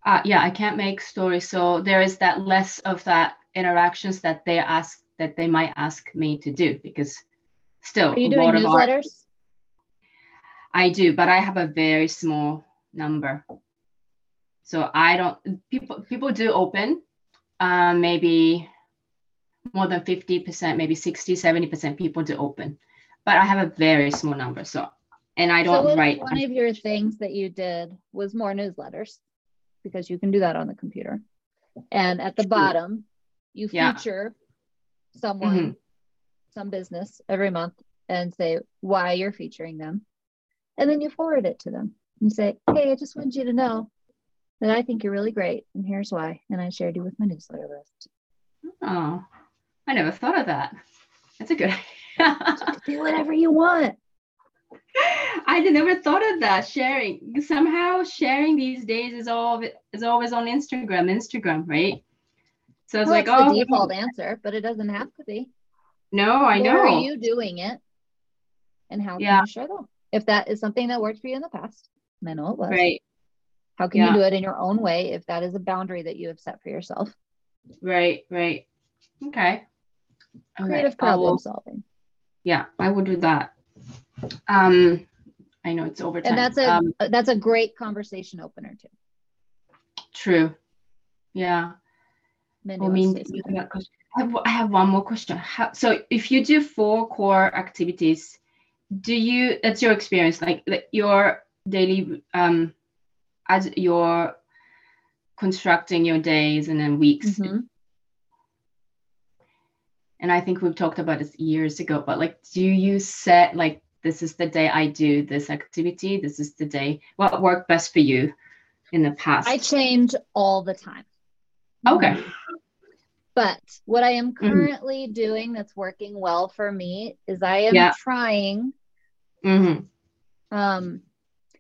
uh, yeah, I can't make stories. So there is that less of that interactions that they ask that they might ask me to do because still are you doing newsletters i do but i have a very small number So I don't people people do open um, maybe more than 50%, maybe 60, 70% people do open. But I have a very small number. So and I don't so write. One of your things that you did was more newsletters because you can do that on the computer. And at the bottom, you Yeah. feature someone, Mhm. some business every month and say why you're featuring them. And then you forward it to them. You say, Hey, I just wanted you to know that I think you're really great. And here's why. And I shared you with my newsletter list. Oh, I never thought of that. That's a good idea. <laughs> Do whatever you want. <laughs> I never thought of that. Sharing somehow sharing these days is all is always on Instagram. Instagram, right? So it's Well, like, it's oh the default answer, but it doesn't have to be. no, I Where know. are you doing it? And how can you share them? If that is something that worked for you in the past, and I know it was. Right, How can Yeah. you do it in your own way if that is a boundary that you have set for yourself? right, right. Okay. Okay, Creative I problem solving. yeah, I will do that. Um, I know it's overtime. And that's a um, that's a great conversation opener too. true. Yeah. I mean, say you something. have. I have, I have one more question. How, so if you do four core activities, do you, that's your experience, like, like your daily, um, as you're constructing your days and then weeks. Mhm. And I think we've talked about this years ago, but like, do you set like, this is the day I do this activity. This is the day, what worked best for you in the past? I change all the time. okay. But what I am Mhm. currently doing that's working well for me is I am Yeah. trying Mm-hmm. um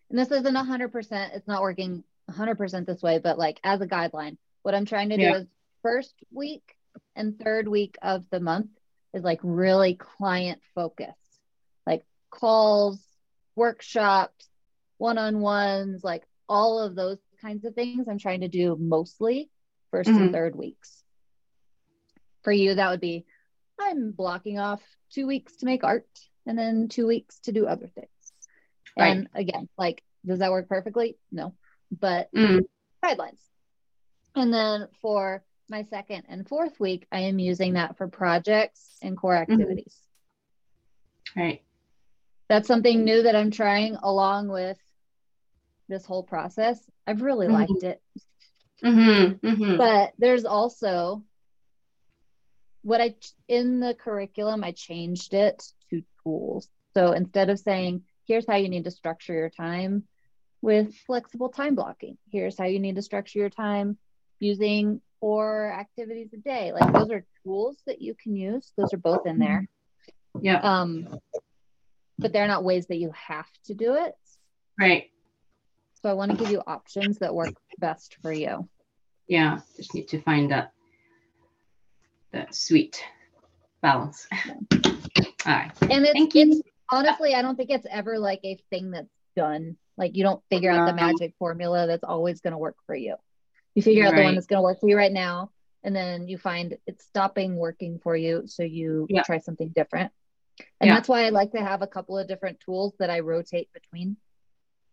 and this isn't 100% it's not working 100% this way but like as a guideline what i'm trying to do Yeah. is first week and third week of the month is like really client focused calls workshops one-on-ones like all of those kinds of things i'm trying to do mostly 1st Mhm. and third weeks for you that would be i'm blocking off two weeks to make art and then two weeks to do other things Right. and again, like, does that work perfectly? No, but Mm. guidelines. And then for my second and fourth week, I am using that for projects and core Mm-hmm. activities. Right. That's something new that I'm trying along with this whole process. I've really Mhm. liked it. Mm-hmm. Mm-hmm. But there's also what I in the curriculum, I changed it to tools. So instead of saying, here's how you need to structure your time with flexible time blocking, here's how you need to structure your time using four activities a day. Like those are tools that you can use. Those are both in there. Yeah. Um, but they're not ways that you have to do it. Right. So I want to give you options that work best for you. Yeah. Just need to find that that sweet balance. <laughs> All right. And it's, Thank you. it's honestly, I don't think it's ever like a thing that's done. Like you don't figure out the magic formula that's always going to work for you. You figure out the one that's going to work for you right now, and then you find it's stopping working for you, so you Yeah. try something different. And Yeah. that's why I like to have a couple of different tools that I rotate between,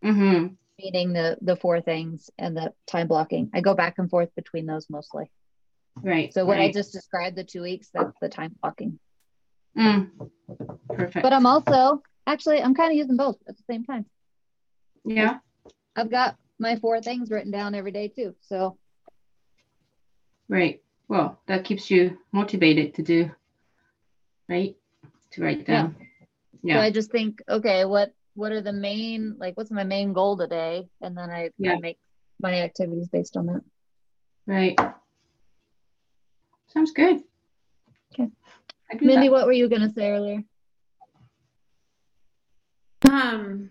Mm-hmm. meaning the the four things and the time blocking. I go back and forth between those mostly. Right. So what I just described, the two weeks, that's the time blocking. Mm. Perfect. But I'm also actually I'm kind of using both at the same time. yeah. I've got my four things written down every day too. So Right. Well, that keeps you motivated to do. Right. To write Yeah. down. so Yeah. I just think, okay, what what are the main like what's my main goal today? And then I, Yeah. I make my activities based on that. Right. Sounds good. Okay. I do Mindy, that. what were you gonna say earlier? Um,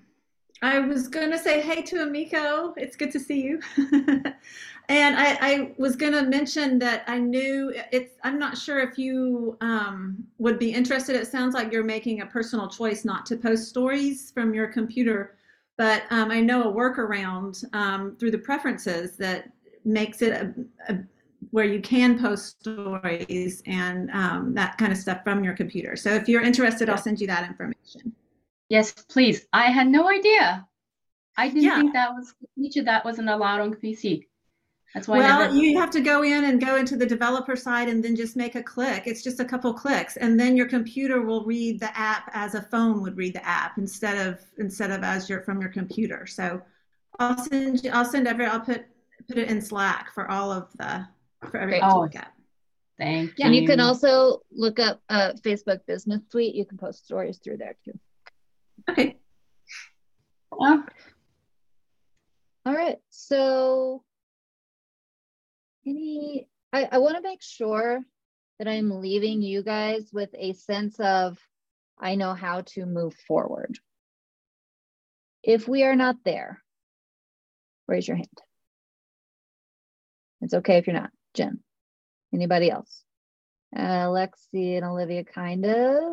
I was gonna say hey to Amiko. It's good to see you. <laughs> and I, I was gonna mention that I knew it's. I'm not sure if you um, would be interested. It sounds like you're making a personal choice not to post stories from your computer, but um, I know a workaround um, through the preferences that makes it a, a, where you can post stories and um, that kind of stuff from your computer. So if you're interested, I'll send you that information. Yes, please. I had no idea. I didn't Yeah. think that was feature that wasn't allowed on PC. That's why. Well, never... you have to go in and go into the developer side and then just make a click. It's just a couple clicks, and then your computer will read the app as a phone would read the app instead of instead of as your from your computer. So I'll send I'll send every I'll put put it in Slack for all of the for everyone oh, to look at. Thank you. And you can also look up uh, Facebook Business Suite. You can post stories through there too. Okay. Yeah. All right. So any I, I want to make sure that I'm leaving you guys with a sense of I know how to move forward. If we are not there, raise your hand. It's okay if you're not. Jen, anybody else? Uh, and Olivia, kind of.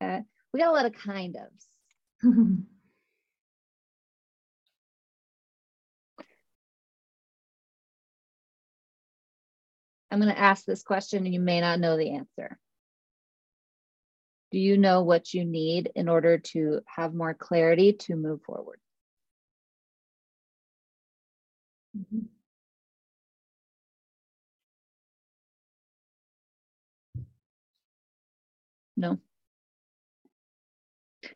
Uh, we got a lot of kind ofs. <laughs> I'm going to ask this question and you may not know the answer. Do you know what you need in order to have more clarity to move forward? Mm -hmm. No.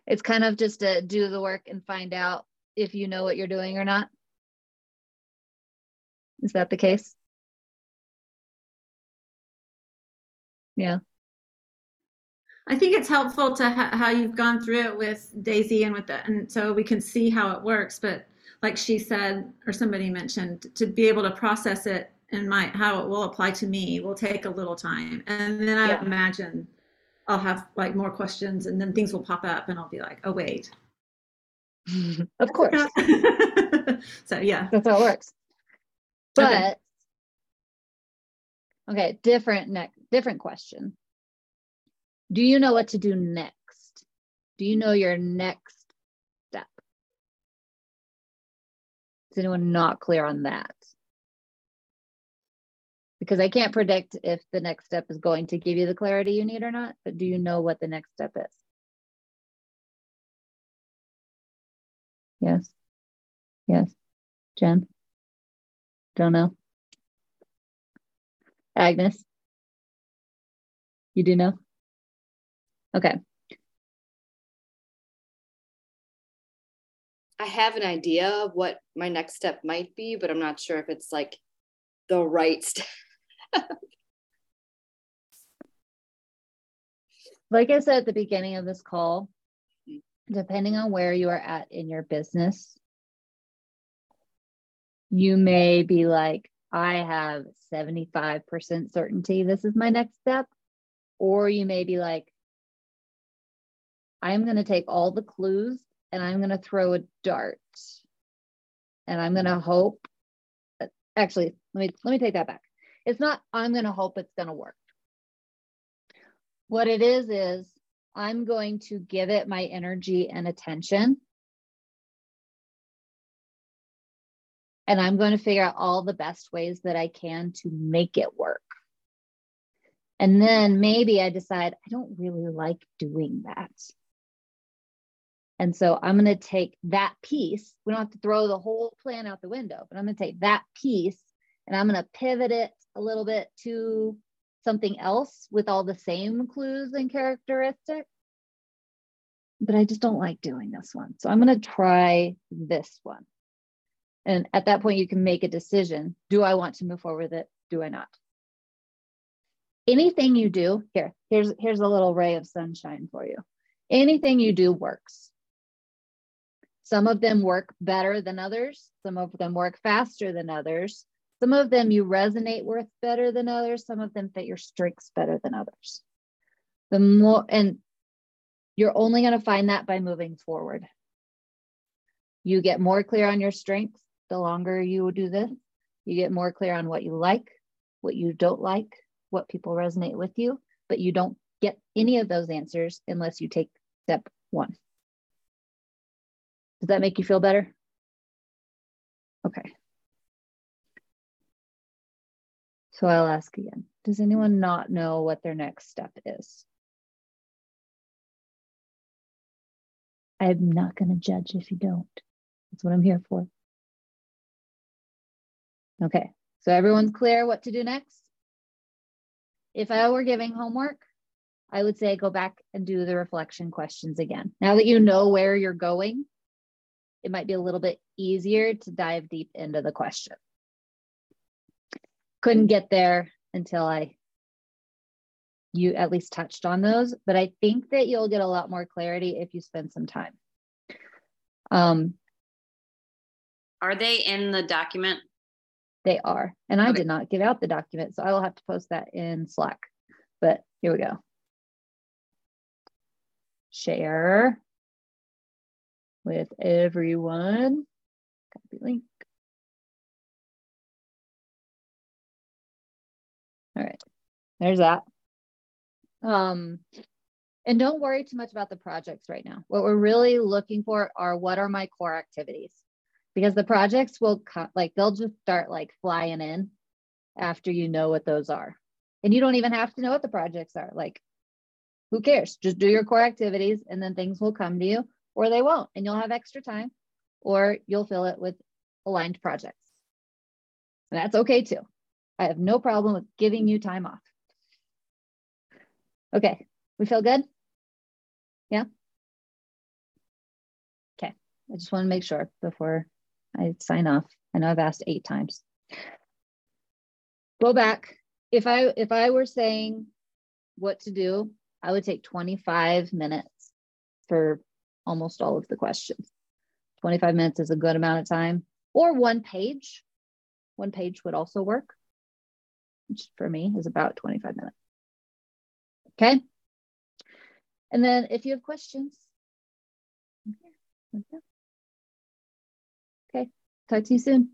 It's kind of just to do the work and find out if you know what you're doing or not. Is that the case? Yeah. I think it's helpful to ha- how you've gone through it with Daisy and with that, and so we can see how it works. But like she said, or somebody mentioned, to be able to process it and my how it will apply to me will take a little time, and then I yeah. imagine I'll have like more questions, and then things will pop up, and I'll be like, oh wait. <laughs> of course. <laughs> so yeah, that's how it works. But okay, okay different next different question. Do you know what to do next? Do you know your next step? Is anyone not clear on that? Because I can't predict if the next step is going to give you the clarity you need or not, but do you know what the next step is? Yes. Yes. Jen? Don't know. Agnes? You do know? Okay. I have an idea of what my next step might be, but I'm not sure if it's like the right <laughs> step. like I said at the beginning of this call, mm-hmm. depending on where you are at in your business, you may be like, I have 75% certainty this is my next step. Or you may be like, I'm going to take all the clues and I'm going to throw a dart and I'm going to hope. Actually, let me let me take that back. It's not I'm going to hope it's going to work. What it is is I'm going to give it my energy and attention. And I'm going to figure out all the best ways that I can to make it work. And then maybe I decide I don't really like doing that. And so I'm going to take that piece. We don't have to throw the whole plan out the window, but I'm going to take that piece and I'm going to pivot it a little bit to something else with all the same clues and characteristics. But I just don't like doing this one. So I'm going to try this one. And at that point, you can make a decision. Do I want to move forward with it? Do I not? Anything you do here here's here's a little ray of sunshine for you. Anything you do works. Some of them work better than others. Some of them work faster than others. Some of them you resonate with better than others. Some of them fit your strengths better than others. The more and you're only going to find that by moving forward. You get more clear on your strengths the longer you do this. You get more clear on what you like what you don't like what people resonate with you, but you don't get any of those answers unless you take step one. Does that make you feel better? Okay. So I'll ask again. Does anyone not know what their next step is? I'm not going to judge if you don't. That's what I'm here for. Okay. So everyone's clear what to do next? If I were giving homework, I would say go back and do the reflection questions again. Now that you know where you're going, it might be a little bit easier to dive deep into the question. Couldn't get there until I you at least touched on those, but I think that you'll get a lot more clarity if you spend some time. Um, Are they in the document? They are. And I did not give out the document, so I will have to post that in Slack. But here we go. Share with everyone. Copy link. All right, there's that. Um, and don't worry too much about the projects right now. What we're really looking for are what are my core activities? Because the projects will cut, like they'll just start like flying in after you know what those are. And you don't even have to know what the projects are. Like, who cares? Just do your core activities and then things will come to you or they won't. And you'll have extra time or you'll fill it with aligned projects. And that's okay too. I have no problem with giving you time off. Okay, we feel good? Yeah? Okay, I just want to make sure before I sign off. I know I've asked eight times. Go back. If I if I were saying what to do, I would take 25 minutes for almost all of the questions. 25 minutes is a good amount of time, or one page. One page would also work, which for me is about 25 minutes. Okay. And then if you have questions, okay. Talk to you soon.